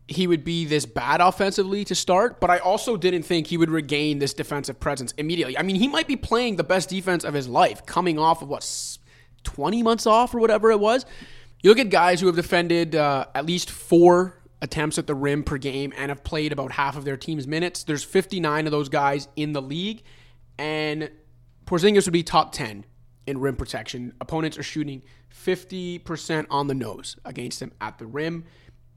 he would be this bad offensively to start, but I also didn't think he would regain this defensive presence immediately. I mean, he might be playing the best defense of his life, coming off of what 20 months off or whatever it was. You look at guys who have defended uh, at least four attempts at the rim per game and have played about half of their team's minutes. There's 59 of those guys in the league, and Porzingis would be top 10 in rim protection. Opponents are shooting 50% on the nose against him at the rim.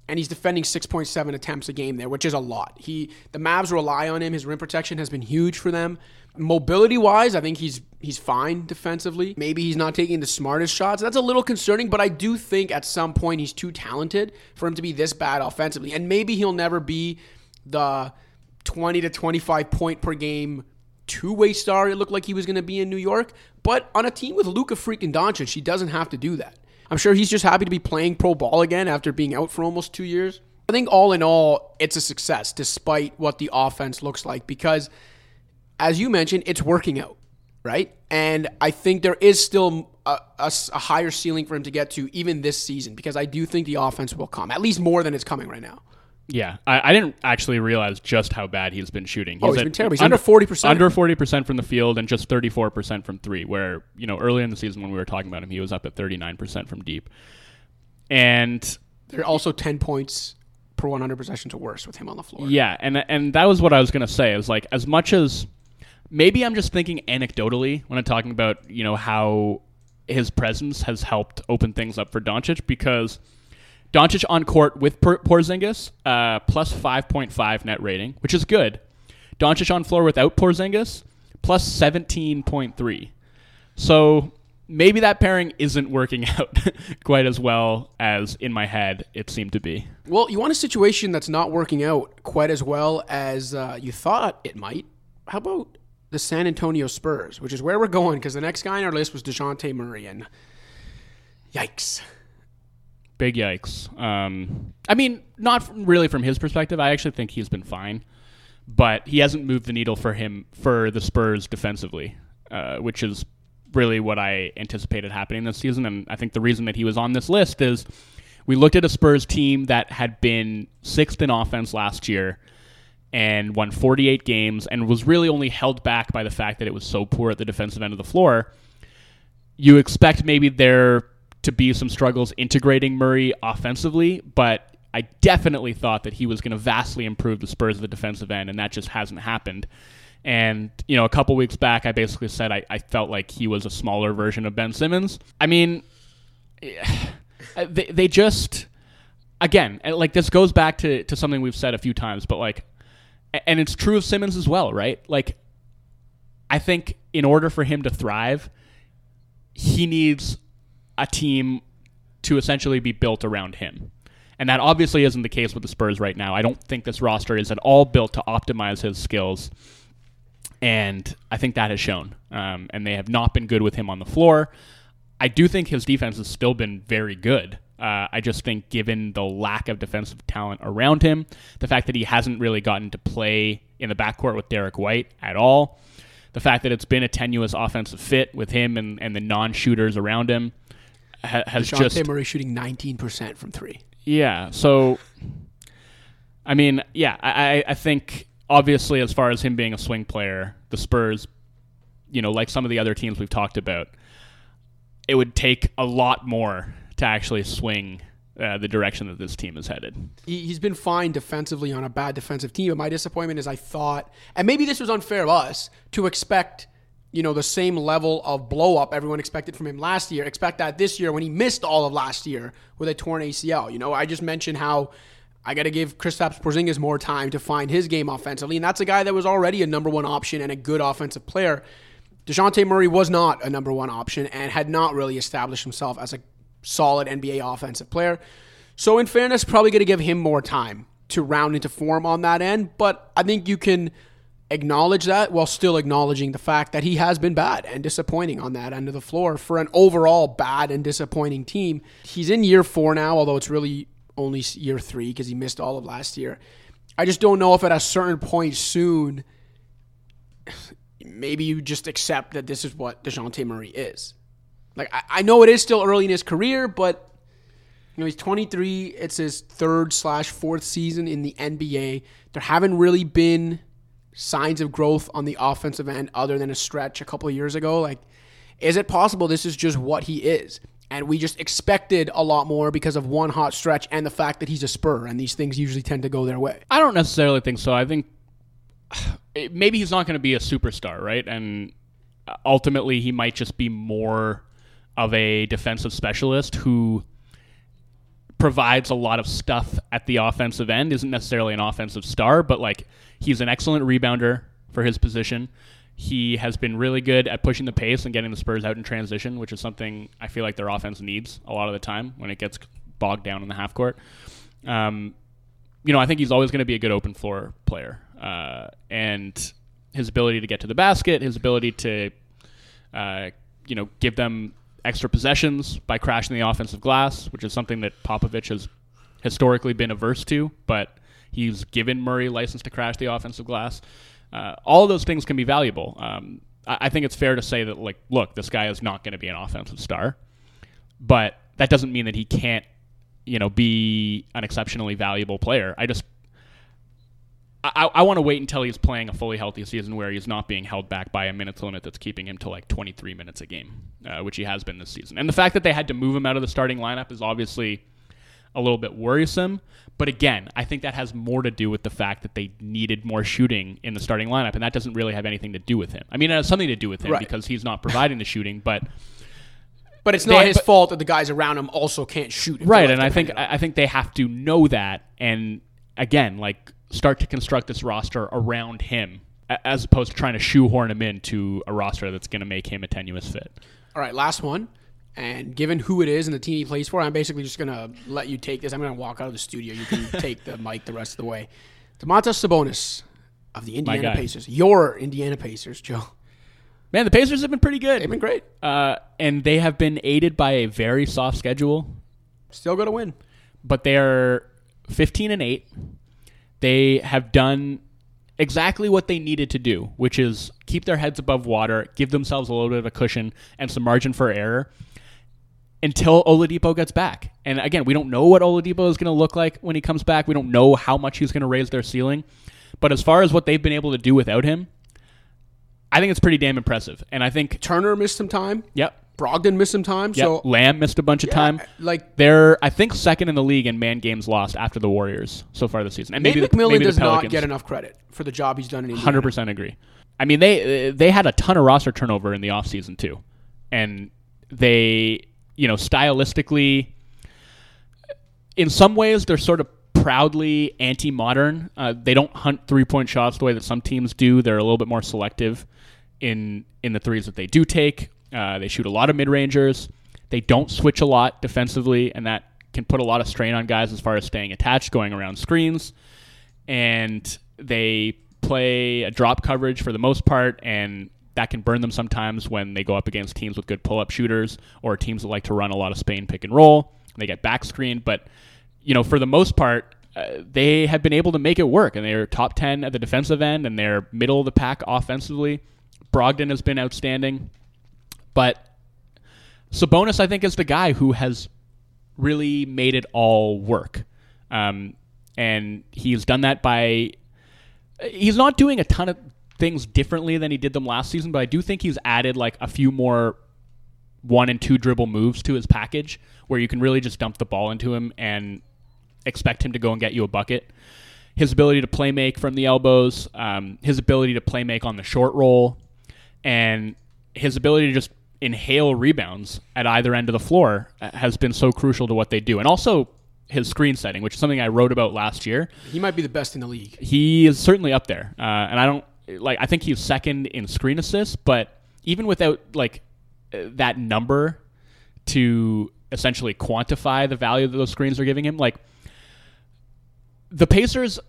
And he's defending 6.7 attempts a game there, which is a lot. He the Mavs rely on him. His rim protection has been huge for them. Mobility wise, I think he's he's fine defensively. Maybe he's not taking the smartest shots. That's a little concerning, but I do think at some point he's too talented for him to be this bad offensively. And maybe he'll never be the 20 to 25 point per game two way star it looked like he was going to be in New York. But on a team with Luka freaking Doncic, he doesn't have to do that. I'm sure he's just happy to be playing pro ball again after being out for almost two years. I think all in all, it's a success despite what the offense looks like because, as you mentioned, it's working out, right? And I think there is still a, a, a, higher ceiling for him to get to even this season because I do think the offense will come, at least more than it's coming right now. Yeah, I, I, didn't actually realize just how bad he's been shooting. He's oh, he's been terrible. He's under forty percent, under forty percent from the field, and just thirty four percent from three. Where you know earlier in the season when we were talking about him, he was up at thirty nine percent from deep. And there are also ten points per one hundred possessions or worse with him on the floor. Yeah, and and that was what I was gonna say. Is like as much as maybe I'm just thinking anecdotally when I'm talking about you know how his presence has helped open things up for Doncic because Doncic on court with Porzingis, uh, plus 5.5 net rating, which is good. Doncic on floor without Porzingis, plus 17.3. So maybe that pairing isn't working out quite as well as in my head it seemed to be. Well, you want a situation that's not working out quite as well as uh, you thought it might. How about the San Antonio Spurs, which is where we're going because the next guy on our list was DeJounte Murray, and yikes. Big yikes. Um, I mean, not really from his perspective. I actually think he's been fine, but he hasn't moved the needle for him for the Spurs defensively, uh, which is really what I anticipated happening this season. And I think the reason that he was on this list is we looked at a Spurs team that had been sixth in offense last year and won 48 games and was really only held back by the fact that it was so poor at the defensive end of the floor. You expect maybe there to be some struggles integrating Murray offensively, but I definitely thought that he was going to vastly improve the Spurs at the defensive end, and that just hasn't happened. And, you know, a couple weeks back, I basically said I, I felt like he was a smaller version of Ben Simmons. I mean, eh, they, they just, again, eh, like this goes back to, to something we've said a few times, but like, and it's true of Simmons as well, right? Like, I think in order for him to thrive, he needs a team to essentially be built around him. And that obviously isn't the case with the Spurs right now. I don't think this roster is at all built to optimize his skills and I think that has shown. Um, and they have not been good with him on the floor. I do think his defense has still been very good. Uh, I just think, given the lack of defensive talent around him, the fact that he hasn't really gotten to play in the backcourt with Derrick White at all, the fact that it's been a tenuous offensive fit with him and, and the non shooters around him ha- has DeJounte just. Murray shooting 19% from three. Yeah. So, I mean, yeah, I, I think obviously, as far as him being a swing player, the Spurs, you know, like some of the other teams we've talked about, it would take a lot more to actually swing uh, the direction that this team is headed. He, has been fine defensively on a bad defensive team, but my disappointment is I thought, and maybe this was unfair of us to expect, you know, the same level of blow up everyone expected from him last year. Expect that this year when he missed all of last year with a torn ACL. You know, I just mentioned how I got to give Kristaps Porzingis more time to find his game offensively, and that's a guy that was already a number one option and a good offensive player. Dejounte Murray was not a number one option and had not really established himself as a solid NBA offensive player. So, in fairness, probably going to give him more time to round into form on that end. But I think you can acknowledge that while still acknowledging the fact that he has been bad and disappointing on that end of the floor for an overall bad and disappointing team. He's in year four now, although it's really only year three because he missed all of last year. I just don't know if at a certain point soon, maybe you just accept that this is what DeJounte Murray is. Like, I, I know it is still early in his career, but, you know, he's 23. It's his third slash fourth season in the NBA. There haven't really been signs of growth on the offensive end other than a stretch a couple of years ago. Like, is it possible this is just what he is? And we just expected a lot more because of one hot stretch and the fact that he's a spur, and these things usually tend to go their way. I don't necessarily think so. I think maybe he's not going to be a superstar, right? And uh, ultimately, he might just be more of a defensive specialist who provides a lot of stuff at the offensive end. Isn't necessarily an offensive star, but like he's an excellent rebounder for his position. He has been really good at pushing the pace and getting the Spurs out in transition, which is something I feel like their offense needs a lot of the time when it gets bogged down in the half court. Um, you know, I think he's always going to be a good open floor player, uh, and his ability to get to the basket, his ability to, uh, you know, give them extra possessions by crashing the offensive glass, which is something that Popovich has historically been averse to, but he's given Murray license to crash the offensive glass. Uh, all those things can be valuable. Um, I, I, think it's fair to say that, like, look, this guy is not going to be an offensive star, but that doesn't mean that he can't, you know, be an exceptionally valuable player. I just, I, I want to wait until he's playing a fully healthy season where he's not being held back by a minutes limit that's keeping him to like 23 minutes a game, uh, which he has been this season. And the fact that they had to move him out of the starting lineup is obviously a little bit worrisome. But again, I think that has more to do with the fact that they needed more shooting in the starting lineup, and that doesn't really have anything to do with him. I mean, it has something to do with him right. because he's not providing the shooting, but. But it's not they, his but, fault that the guys around him also can't shoot. Right, and I think I think they have to know that, and again, like start to construct this roster around him, as opposed to trying to shoehorn him into a roster that's going to make him a tenuous fit. All right, last one. And given who it is and the team he plays for, I'm basically just gonna let you take this. I'm gonna walk out of the studio. You can take the mic the rest of the way. Domantas Sabonis of the Indiana. Pacers. Your Indiana Pacers, Joe. Man, the Pacers have been pretty good. They've been great. uh, and they have been aided by a very soft schedule. Still gonna win. but they're 15 and 8. They have done exactly what they needed to do, which is keep their heads above water, give themselves a little bit of a cushion and some margin for error until Oladipo gets back. And again, we don't know what Oladipo is going to look like when he comes back. We don't know how much he's going to raise their ceiling. But as far as what they've been able to do without him, I think it's pretty damn impressive. And I think, Turner missed some time. yep, Brogdon missed some time. yep, So Lamb missed a bunch of time. like They're, I think, second in the league in man games lost after the Warriors so far this season. And maybe the, McMillan maybe does not get enough credit for the job he's done in Hundred percent agree. I mean, they they had a ton of roster turnover in the offseason too, and they, you know, stylistically, in some ways, they're sort of proudly anti-modern. Uh, they don't hunt three-point shots the way that some teams do. They're a little bit more selective in in the threes that they do take. Uh, they shoot a lot of mid-rangers. They don't switch a lot defensively, and that can put a lot of strain on guys as far as staying attached, going around screens and they play a drop coverage for the most part, and that can burn them sometimes when they go up against teams with good pull-up shooters or teams that like to run a lot of Spain pick and roll. They get back screened, but you know, for the most part, uh, they have been able to make it work, and they're top ten at the defensive end, and they're middle of the pack offensively. Brogdon has been outstanding, but Sabonis, I think, is the guy who has really made it all work. Um, and he's done that by. He's not doing a ton of things differently than he did them last season, but I do think he's added like a few more one and two dribble moves to his package where you can really just dump the ball into him and expect him to go and get you a bucket. His ability to play make from the elbows, um, his ability to play make on the short roll, and his ability to just inhale rebounds at either end of the floor uh, has been so crucial to what they do. And also his screen setting, which is something I wrote about last year. he might be the best in the league. He is certainly up there. Uh, and I don't like I think he's second in screen assists, but even without like uh, that number to essentially quantify the value that those screens are giving him, like the Pacers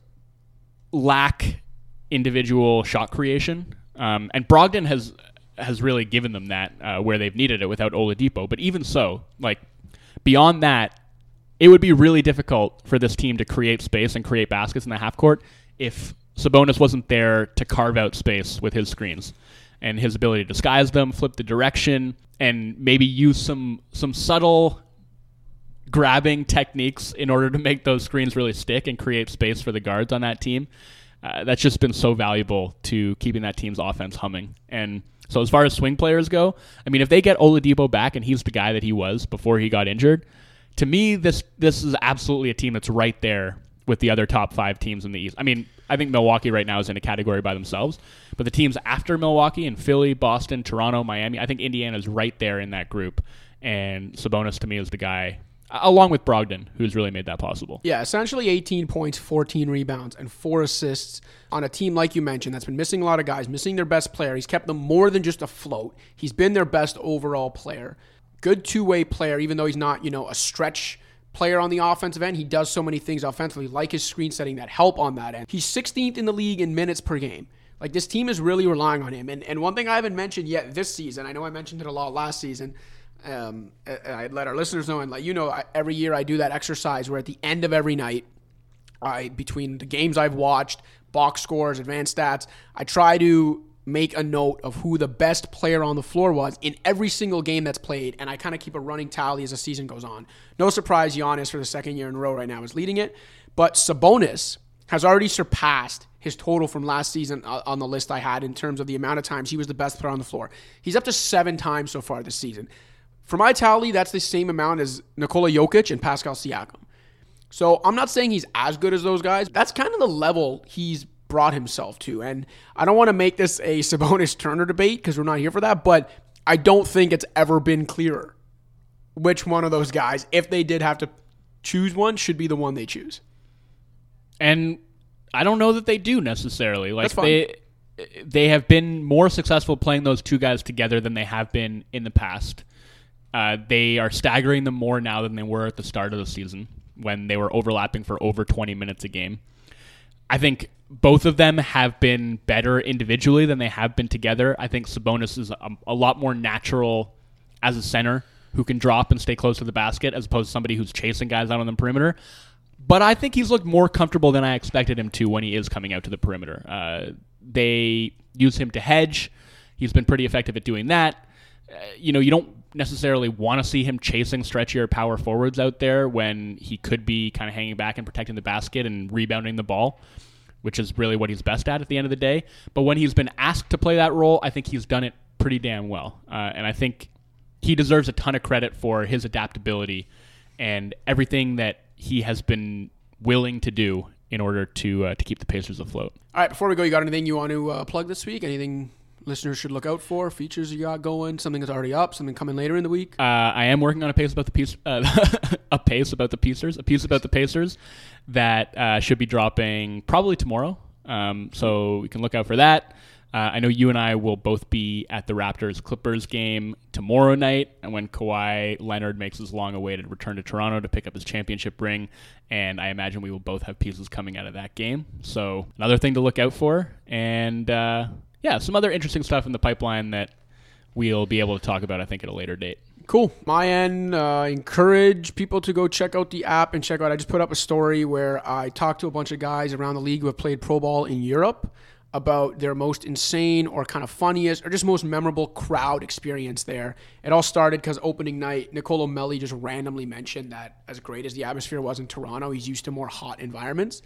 lack individual shot creation, um, and Brogdon has has really given them that uh, where they've needed it without Oladipo. But even so, like beyond that, it would be really difficult for this team to create space and create baskets in the half court if Sabonis wasn't there to carve out space with his screens and his ability to disguise them, flip the direction, and maybe use some some subtle grabbing techniques in order to make those screens really stick and create space for the guards on that team. Uh, that's just been so valuable to keeping that team's offense humming. And so, as far as swing players go, I mean, if they get Oladipo back and he's the guy that he was before he got injured, to me, this this is absolutely a team that's right there with the other top five teams in the East. I mean, I think Milwaukee right now is in a category by themselves, but the teams after Milwaukee and Philly, Boston, Toronto, Miami, I think Indiana is right there in that group. And Sabonis to me is the guy, along with Brogdon, who's really made that possible. Yeah, essentially 18 points, 14 rebounds, and four assists on a team like you mentioned that's been missing a lot of guys, missing their best player. He's kept them more than just afloat. He's been their best overall player. Good two-way player, even though he's not, you know, a stretch player on the offensive end. He does so many things offensively, like his screen setting that help on that end. He's 16th in the league in minutes per game. Like this team is really relying on him. And and one thing I haven't mentioned yet this season, I know I mentioned it a lot last season. Um, I, let our listeners know, and like you know, I, every year I do that exercise where at the end of every night, I between the games I've watched, box scores, advanced stats, I try to make a note of who the best player on the floor was in every single game that's played, and I kind of keep a running tally as the season goes on. No surprise, Giannis for the second year in a row right now is leading it, but Sabonis has already surpassed his total from last season uh, on the list I had in terms of the amount of times he was the best player on the floor. He's up to seven times so far this season. For my tally, that's the same amount as Nikola Jokic and Pascal Siakam. So I'm not saying he's as good as those guys. That's kind of the level he's brought himself to. And I don't want to make this a Sabonis Turner debate because we're not here for that, but I don't think it's ever been clearer which one of those guys, if they did have to choose one, should be the one they choose. And I don't know that they do necessarily. Like That's fine. they they have been more successful playing those two guys together than they have been in the past. Uh, they are staggering them more now than they were at the start of the season when they were overlapping for over 20 minutes a game. I think both of them have been better individually than they have been together. I think Sabonis is a, a lot more natural as a center who can drop and stay close to the basket as opposed to somebody who's chasing guys out on the perimeter. But I think he's looked more comfortable than I expected him to when he is coming out to the perimeter. Uh, they use him to hedge. He's been pretty effective at doing that. Uh, you know, you don't necessarily want to see him chasing stretchier power forwards out there when he could be kind of hanging back and protecting the basket and rebounding the ball, which is really what he's best at at the end of the day. But when he's been asked to play that role, I think he's done it pretty damn well. Uh, and I think he deserves a ton of credit for his adaptability and everything that he has been willing to do in order to uh, to keep the Pacers afloat. All right, before we go, you got anything you want to uh, plug this week? Anything listeners should look out for? Features you got going? Something that's already up? Something coming later in the week? Uh, I am working on a piece about the piece, uh, a piece about the Pacers, a piece about the Pacers that uh, should be dropping probably tomorrow. Um, so we can look out for that. Uh, I know you and I will both be at the Raptors Clippers game tomorrow night, and when Kawhi Leonard makes his long awaited return to Toronto to pick up his championship ring, and I imagine we will both have pieces coming out of that game. So another thing to look out for, and uh, yeah, some other interesting stuff in the pipeline that we'll be able to talk about, I think, at a later date. Cool. My end, uh, encourage people to go check out the app and check out. I just put up a story where I talked to a bunch of guys around the league who have played pro ball in Europe about their most insane or kind of funniest or just most memorable crowd experience there. It all started because opening night, Nicolo Melli just randomly mentioned that as great as the atmosphere was in Toronto, he's used to more hot environments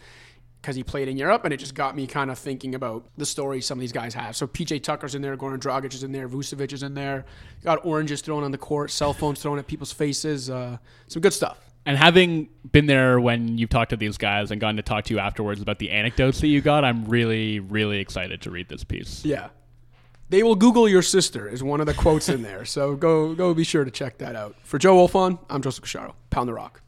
because he played in Europe, and it just got me kind of thinking about the stories some of these guys have. So PJ Tucker's in there, Goran Dragic is in there, Vucevic is in there. Got oranges thrown on the court, cell phones thrown at people's faces. Uh, some good stuff. And having been there when you've talked to these guys and gotten to talk to you afterwards about the anecdotes that you got, I'm really, really excited to read this piece. Yeah. They will Google your sister is one of the quotes in there. So go go be sure to check that out. For Joe Wolfond, I'm Joseph Casciaro. Pound the rock.